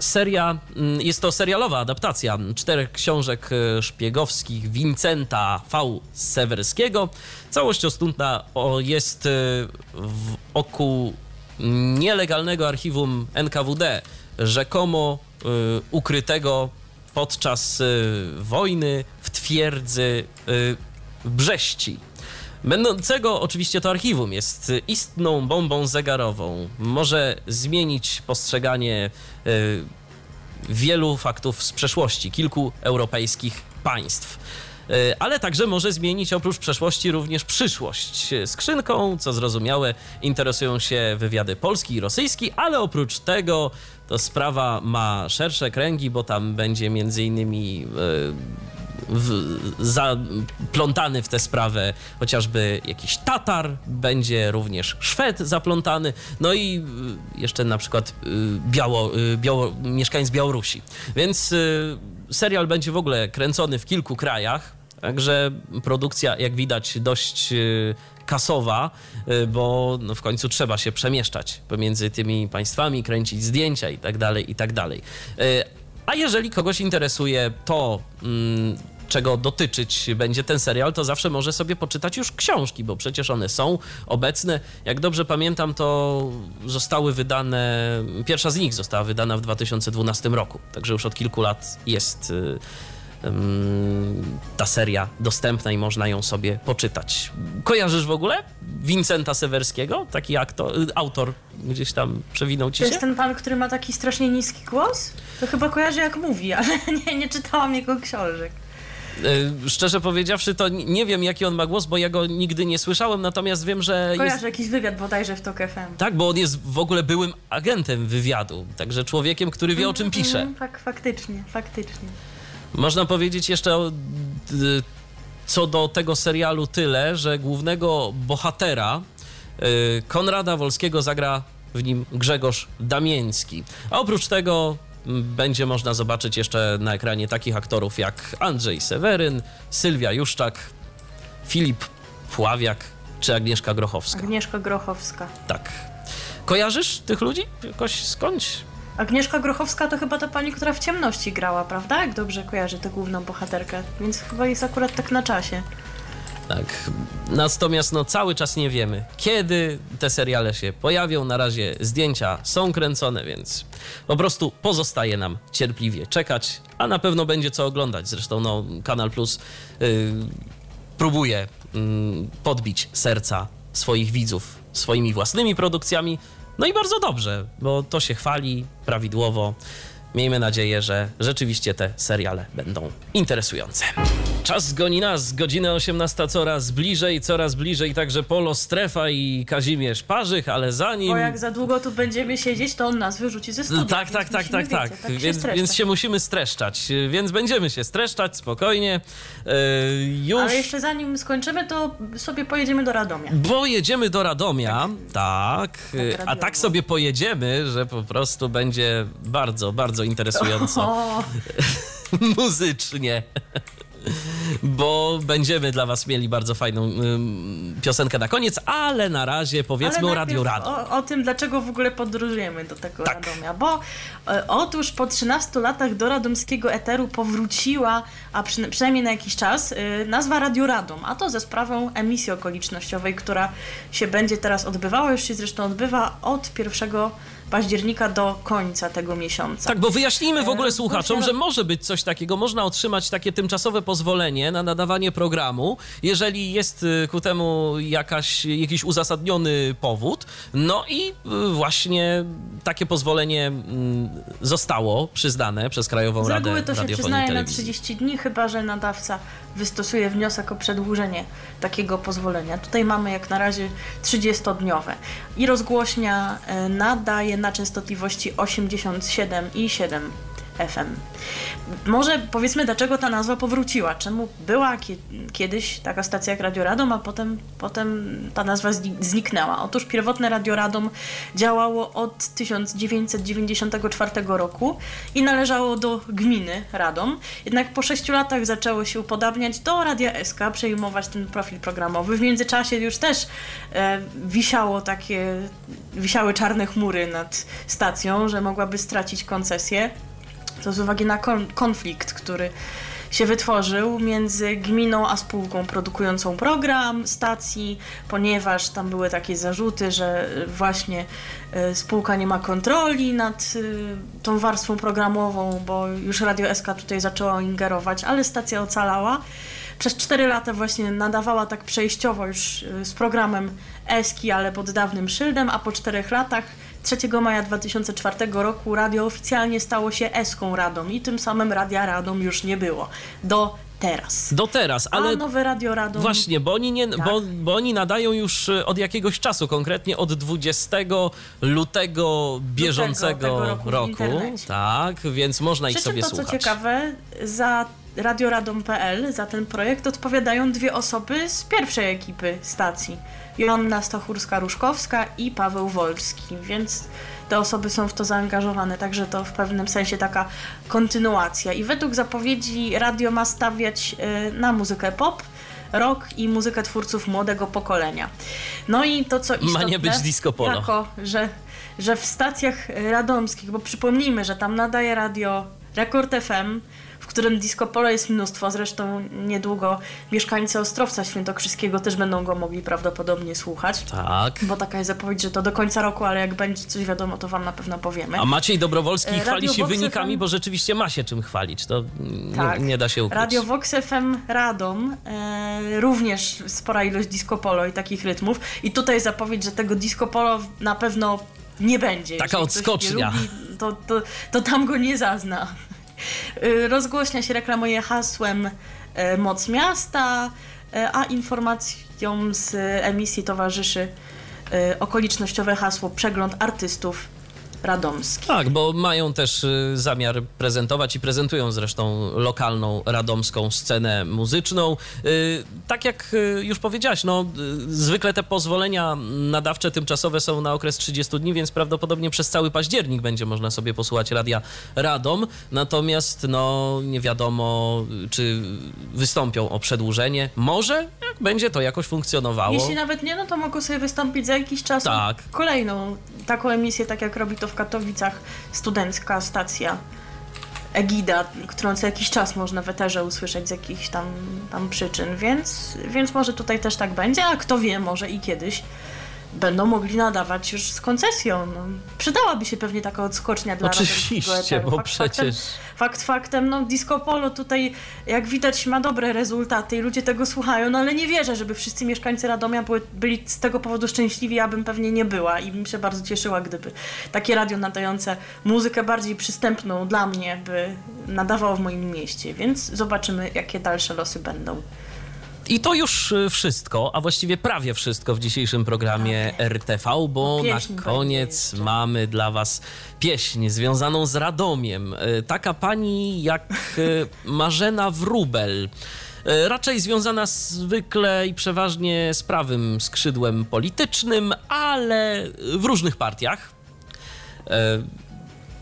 seria, mm, jest to serialowa adaptacja czterech książek e, szpiegowskich Vincenta V. Sewerskiego. Całość ostępna o- jest e, w oku nielegalnego archiwum NKWD, rzekomo e, ukrytego podczas wojny w twierdzy Brześci. Będącego oczywiście to archiwum jest istną bombą zegarową. Może zmienić postrzeganie e, wielu faktów z przeszłości kilku europejskich państw. E, Ale także może zmienić oprócz przeszłości również przyszłość. Skrzynką, co zrozumiałe, interesują się wywiady polski i rosyjski, ale oprócz tego to sprawa ma szersze kręgi, bo tam będzie między innymi e, zaplątany w tę sprawę chociażby jakiś Tatar, będzie również Szwed zaplątany, no i y, jeszcze na przykład y, Biało, y, Biało, mieszkańc Białorusi. Więc serial będzie w ogóle kręcony w kilku krajach, także produkcja, jak widać, dość kasowa, bo no w końcu trzeba się przemieszczać pomiędzy tymi państwami, kręcić zdjęcia i tak dalej, i tak dalej. A jeżeli kogoś interesuje to, mm, czego dotyczyć będzie ten serial, to zawsze może sobie poczytać już książki, bo przecież one są obecne. Jak dobrze pamiętam, to zostały wydane, pierwsza z nich została wydana w 2012 roku, także już od kilku lat jest y, ta seria dostępna i można ją sobie poczytać. Kojarzysz w ogóle Vincenta Sewerskiego? Taki aktor, y, autor gdzieś tam przewinął ci To się? jest ten pan, który ma taki strasznie niski głos? To chyba kojarzę jak mówi, [LAUGHS] ale nie, nie czytałam jego książek. Y, Szczerze powiedziawszy, to nie wiem, jaki on ma głos, bo ja go nigdy nie słyszałem, natomiast wiem, że jest... Kojarzę jakiś wywiad bodajże w TOK FM. Tak, bo on jest w ogóle byłym agentem wywiadu, także człowiekiem, który wie, o czym pisze. Mm, fak, faktycznie, faktycznie. Można powiedzieć jeszcze o, co do tego serialu tyle, że głównego bohatera y, Konrada Wolskiego zagra w nim Grzegorz Damiński. A oprócz tego będzie można zobaczyć jeszcze na ekranie takich aktorów jak Andrzej Seweryn, Sylwia Juszczak, Filip Pławiak czy Agnieszka Grochowska. Agnieszka Grochowska. Tak. Kojarzysz tych ludzi jakoś skądś? Agnieszka Grochowska to chyba ta pani, która w ciemności grała, prawda? Jak dobrze kojarzy tę główną bohaterkę. Więc chyba jest akurat tak na czasie. Tak. Natomiast no, cały czas nie wiemy, kiedy te seriale się pojawią. Na razie zdjęcia są kręcone, więc po prostu pozostaje nam cierpliwie czekać, a na pewno będzie co oglądać. Zresztą no, Kanal Plus y, próbuje mm, podbić serca swoich widzów swoimi własnymi produkcjami. No i bardzo dobrze, bo to się chwali prawidłowo. Miejmy nadzieję, że rzeczywiście te seriale będą interesujące. Czas goni nas, godzina 18 coraz bliżej, coraz bliżej także Polo Strefa i Kazimierz Parzych, ale zanim... Bo jak za długo tu będziemy siedzieć, to on nas wyrzuci ze studia. No tak, tak, tak, tak, tak. wiecie, tak się Więc, streszczać. więc się musimy streszczać, więc będziemy się streszczać spokojnie. Yy, już... Ale jeszcze zanim skończymy, to sobie pojedziemy do Radomia. Bo jedziemy do Radomia, tak, y, a radiowo. tak sobie pojedziemy, że po prostu będzie bardzo, bardzo interesująco [LAUGHS] O, [LAUGHS] muzycznie. Bo będziemy dla Was mieli bardzo fajną ym, piosenkę na koniec, ale na razie powiedzmy ale o Radio najpierw Radom. O, o tym, dlaczego w ogóle podróżujemy do tego Tak. Radomia. Bo e, otóż po 13 latach do radomskiego eteru powróciła, a przyna- przynajmniej na jakiś czas, e, nazwa Radio Radom. A to ze sprawą emisji okolicznościowej, która się będzie teraz odbywała, już się zresztą odbywa od 1 października do końca tego miesiąca. Tak, bo wyjaśnijmy w ogóle E, słuchaczom, właśnie- że może być coś takiego, można otrzymać takie tymczasowe pozwolenie na nadawanie programu, jeżeli jest y, ku temu jakaś, jakiś uzasadniony powód. No i y, właśnie takie pozwolenie mm, zostało przyznane przez Krajową Z Radę reguły to się Radiofonii przyznaje na Telewizji. 30 dni, chyba że nadawca wystosuje wniosek o przedłużenie takiego pozwolenia. Tutaj mamy jak na razie 30-dniowe. I rozgłośnia e, nadaje na częstotliwości 87,7 FM. Może powiedzmy, dlaczego ta nazwa powróciła? Czemu była kie- kiedyś taka stacja jak Radio Radom, a potem, potem ta nazwa zni- zniknęła? Otóż pierwotne Radio Radom działało od 1994 roku i należało do gminy Radom. Jednak po sześciu latach zaczęło się upodabniać do Radia SK, przejmować ten profil programowy. W międzyczasie już też e, wisiało takie, wisiały czarne chmury nad stacją, że mogłaby stracić koncesję. To z uwagi na kon- konflikt, który się wytworzył między gminą a spółką produkującą program stacji, ponieważ tam były takie zarzuty, że właśnie e, spółka nie ma kontroli nad e, tą warstwą programową, bo już Radio SK tutaj zaczęło ingerować, ale stacja ocalała. Przez 4 lata właśnie nadawała tak przejściowo już e, z programem Eski, ale pod dawnym szyldem, a po 4 latach 3 maja 2004 roku radio oficjalnie stało się Eską Radom i tym samym Radia Radom już nie było. Do teraz. Do teraz, ale A nowe Radio Radom... Właśnie, bo oni, nie, Tak. bo, bo oni nadają już y, od jakiegoś czasu, konkretnie od 20 lutego bieżącego tego roku internecie. Tak, więc można ich Przy czym sobie to, słuchać. co ciekawe, za radioradom.pl, za ten projekt odpowiadają dwie osoby z pierwszej ekipy stacji. Joanna Stachurska-Ruszkowska i Paweł Wolski, więc te osoby są w to zaangażowane, także to w pewnym sensie taka kontynuacja. I według zapowiedzi radio ma stawiać y, na muzykę pop, rock i muzykę twórców młodego pokolenia. No i to, co istotne... nie być disco polo. Jako, że, że w stacjach radomskich, bo przypomnijmy, że tam nadaje radio Rekord FM, którym disco polo jest mnóstwo. Zresztą niedługo mieszkańcy Ostrowca Świętokrzyskiego też będą go mogli prawdopodobnie słuchać. Tak. Bo taka jest zapowiedź, że to do końca roku, ale jak będzie coś wiadomo, to wam na pewno powiemy. A Maciej Dobrowolski E, chwali Radio się Vox wynikami, FM. bo rzeczywiście ma się czym chwalić. To nie, Tak. nie da się ukryć. Radio Vox FM Radom, e, również spora ilość disco polo i takich rytmów. I tutaj zapowiedź, że tego disco polo na pewno nie będzie. Taka ktoś odskocznia. Nie lubi, to, to, to tam go nie zazna. E, Rozgłośnia się reklamuje hasłem e, Moc Miasta, e, a informacjom z emisji towarzyszy okolicznościowe hasło Przegląd artystów radomskich. Tak, bo mają też y, zamiar prezentować i prezentują zresztą lokalną radomską scenę muzyczną. Y, Tak jak y, już powiedziałaś, no zwykle te pozwolenia nadawcze tymczasowe są na okres 30 dni, więc prawdopodobnie przez cały październik będzie można sobie posłuchać radia Radom. Natomiast no nie wiadomo, czy wystąpią o przedłużenie. Może, jak będzie to jakoś funkcjonowało. Jeśli nawet nie, no to mogą sobie wystąpić za jakiś czas Tak. kolejną taką emisję, tak jak robi to w Katowicach studencka stacja Egida, którą co jakiś czas można w eterze usłyszeć z jakichś tam, tam przyczyn, więc, więc może tutaj też tak będzie, a kto wie, może i kiedyś będą mogli nadawać już z koncesją. No, przydałaby się pewnie taka odskocznia dla Oczywiście, bo Fakt przecież- Faktem, fakt faktem, no disco polo tutaj jak widać ma dobre rezultaty i ludzie tego słuchają, no ale nie wierzę, żeby wszyscy mieszkańcy Radomia byli z tego powodu szczęśliwi, ja bym pewnie nie była i bym się bardzo cieszyła, gdyby takie radio nadające muzykę bardziej przystępną dla mnie by nadawało w moim mieście, więc zobaczymy jakie dalsze losy będą. I to już y, wszystko, a właściwie prawie wszystko w dzisiejszym programie RTV, bo na koniec mamy dla Was pieśń związaną z Radomiem. Y, Taka pani jak y, [LAUGHS] Marzena Wrubel. Raczej związana zwykle i przeważnie z prawym skrzydłem politycznym, ale w różnych partiach.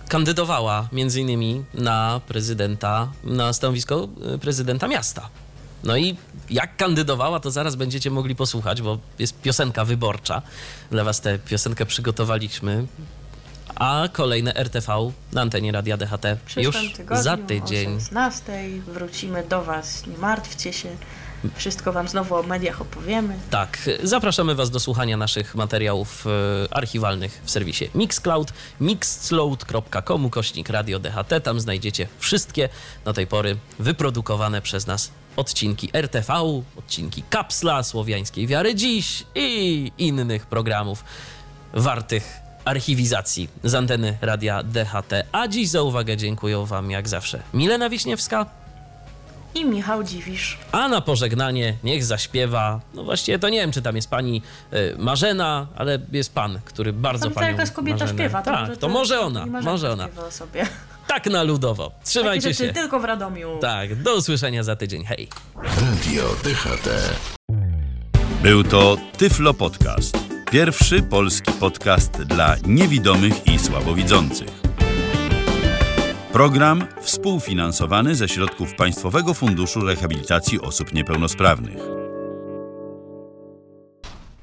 Kandydowała między innymi na prezydenta, na stanowisko prezydenta miasta. No i jak kandydowała, to zaraz będziecie mogli posłuchać, bo jest piosenka wyborcza. Dla was tę piosenkę przygotowaliśmy. A kolejne RTV na antenie Radia DHT już tygodniu za o tydzień. 16 wrócimy do Was, nie martwcie się, wszystko Wam znowu o mediach opowiemy. Tak, zapraszamy Was do słuchania naszych materiałów e, archiwalnych w serwisie Mixcloud, mixcloud.com, kośnik Radio DHT. Tam znajdziecie wszystkie do tej pory wyprodukowane przez nas odcinki RTV, odcinki Kapsla, Słowiańskiej Wiary Dziś i innych programów wartych archiwizacji z anteny Radia DHT. A dziś za uwagę dziękuję Wam jak zawsze Milena Wiśniewska, I Michał Dziwisz. a na pożegnanie niech zaśpiewa. No właściwie to nie wiem, czy tam jest pani y, Marzena, ale jest pan, który bardzo Tam to panią jakaś kobieta Marzenę... śpiewa. Tak, to, może ona, może ona. śpiewa o sobie. Tak na ludowo. Trzymajcie rzeczy się. tylko w Radomiu. Tak, do usłyszenia za tydzień. Hej. Radio DHT. Był to Tyflo Podcast. Pierwszy polski podcast dla niewidomych i słabowidzących. Program współfinansowany ze środków Państwowego Funduszu Rehabilitacji Osób Niepełnosprawnych.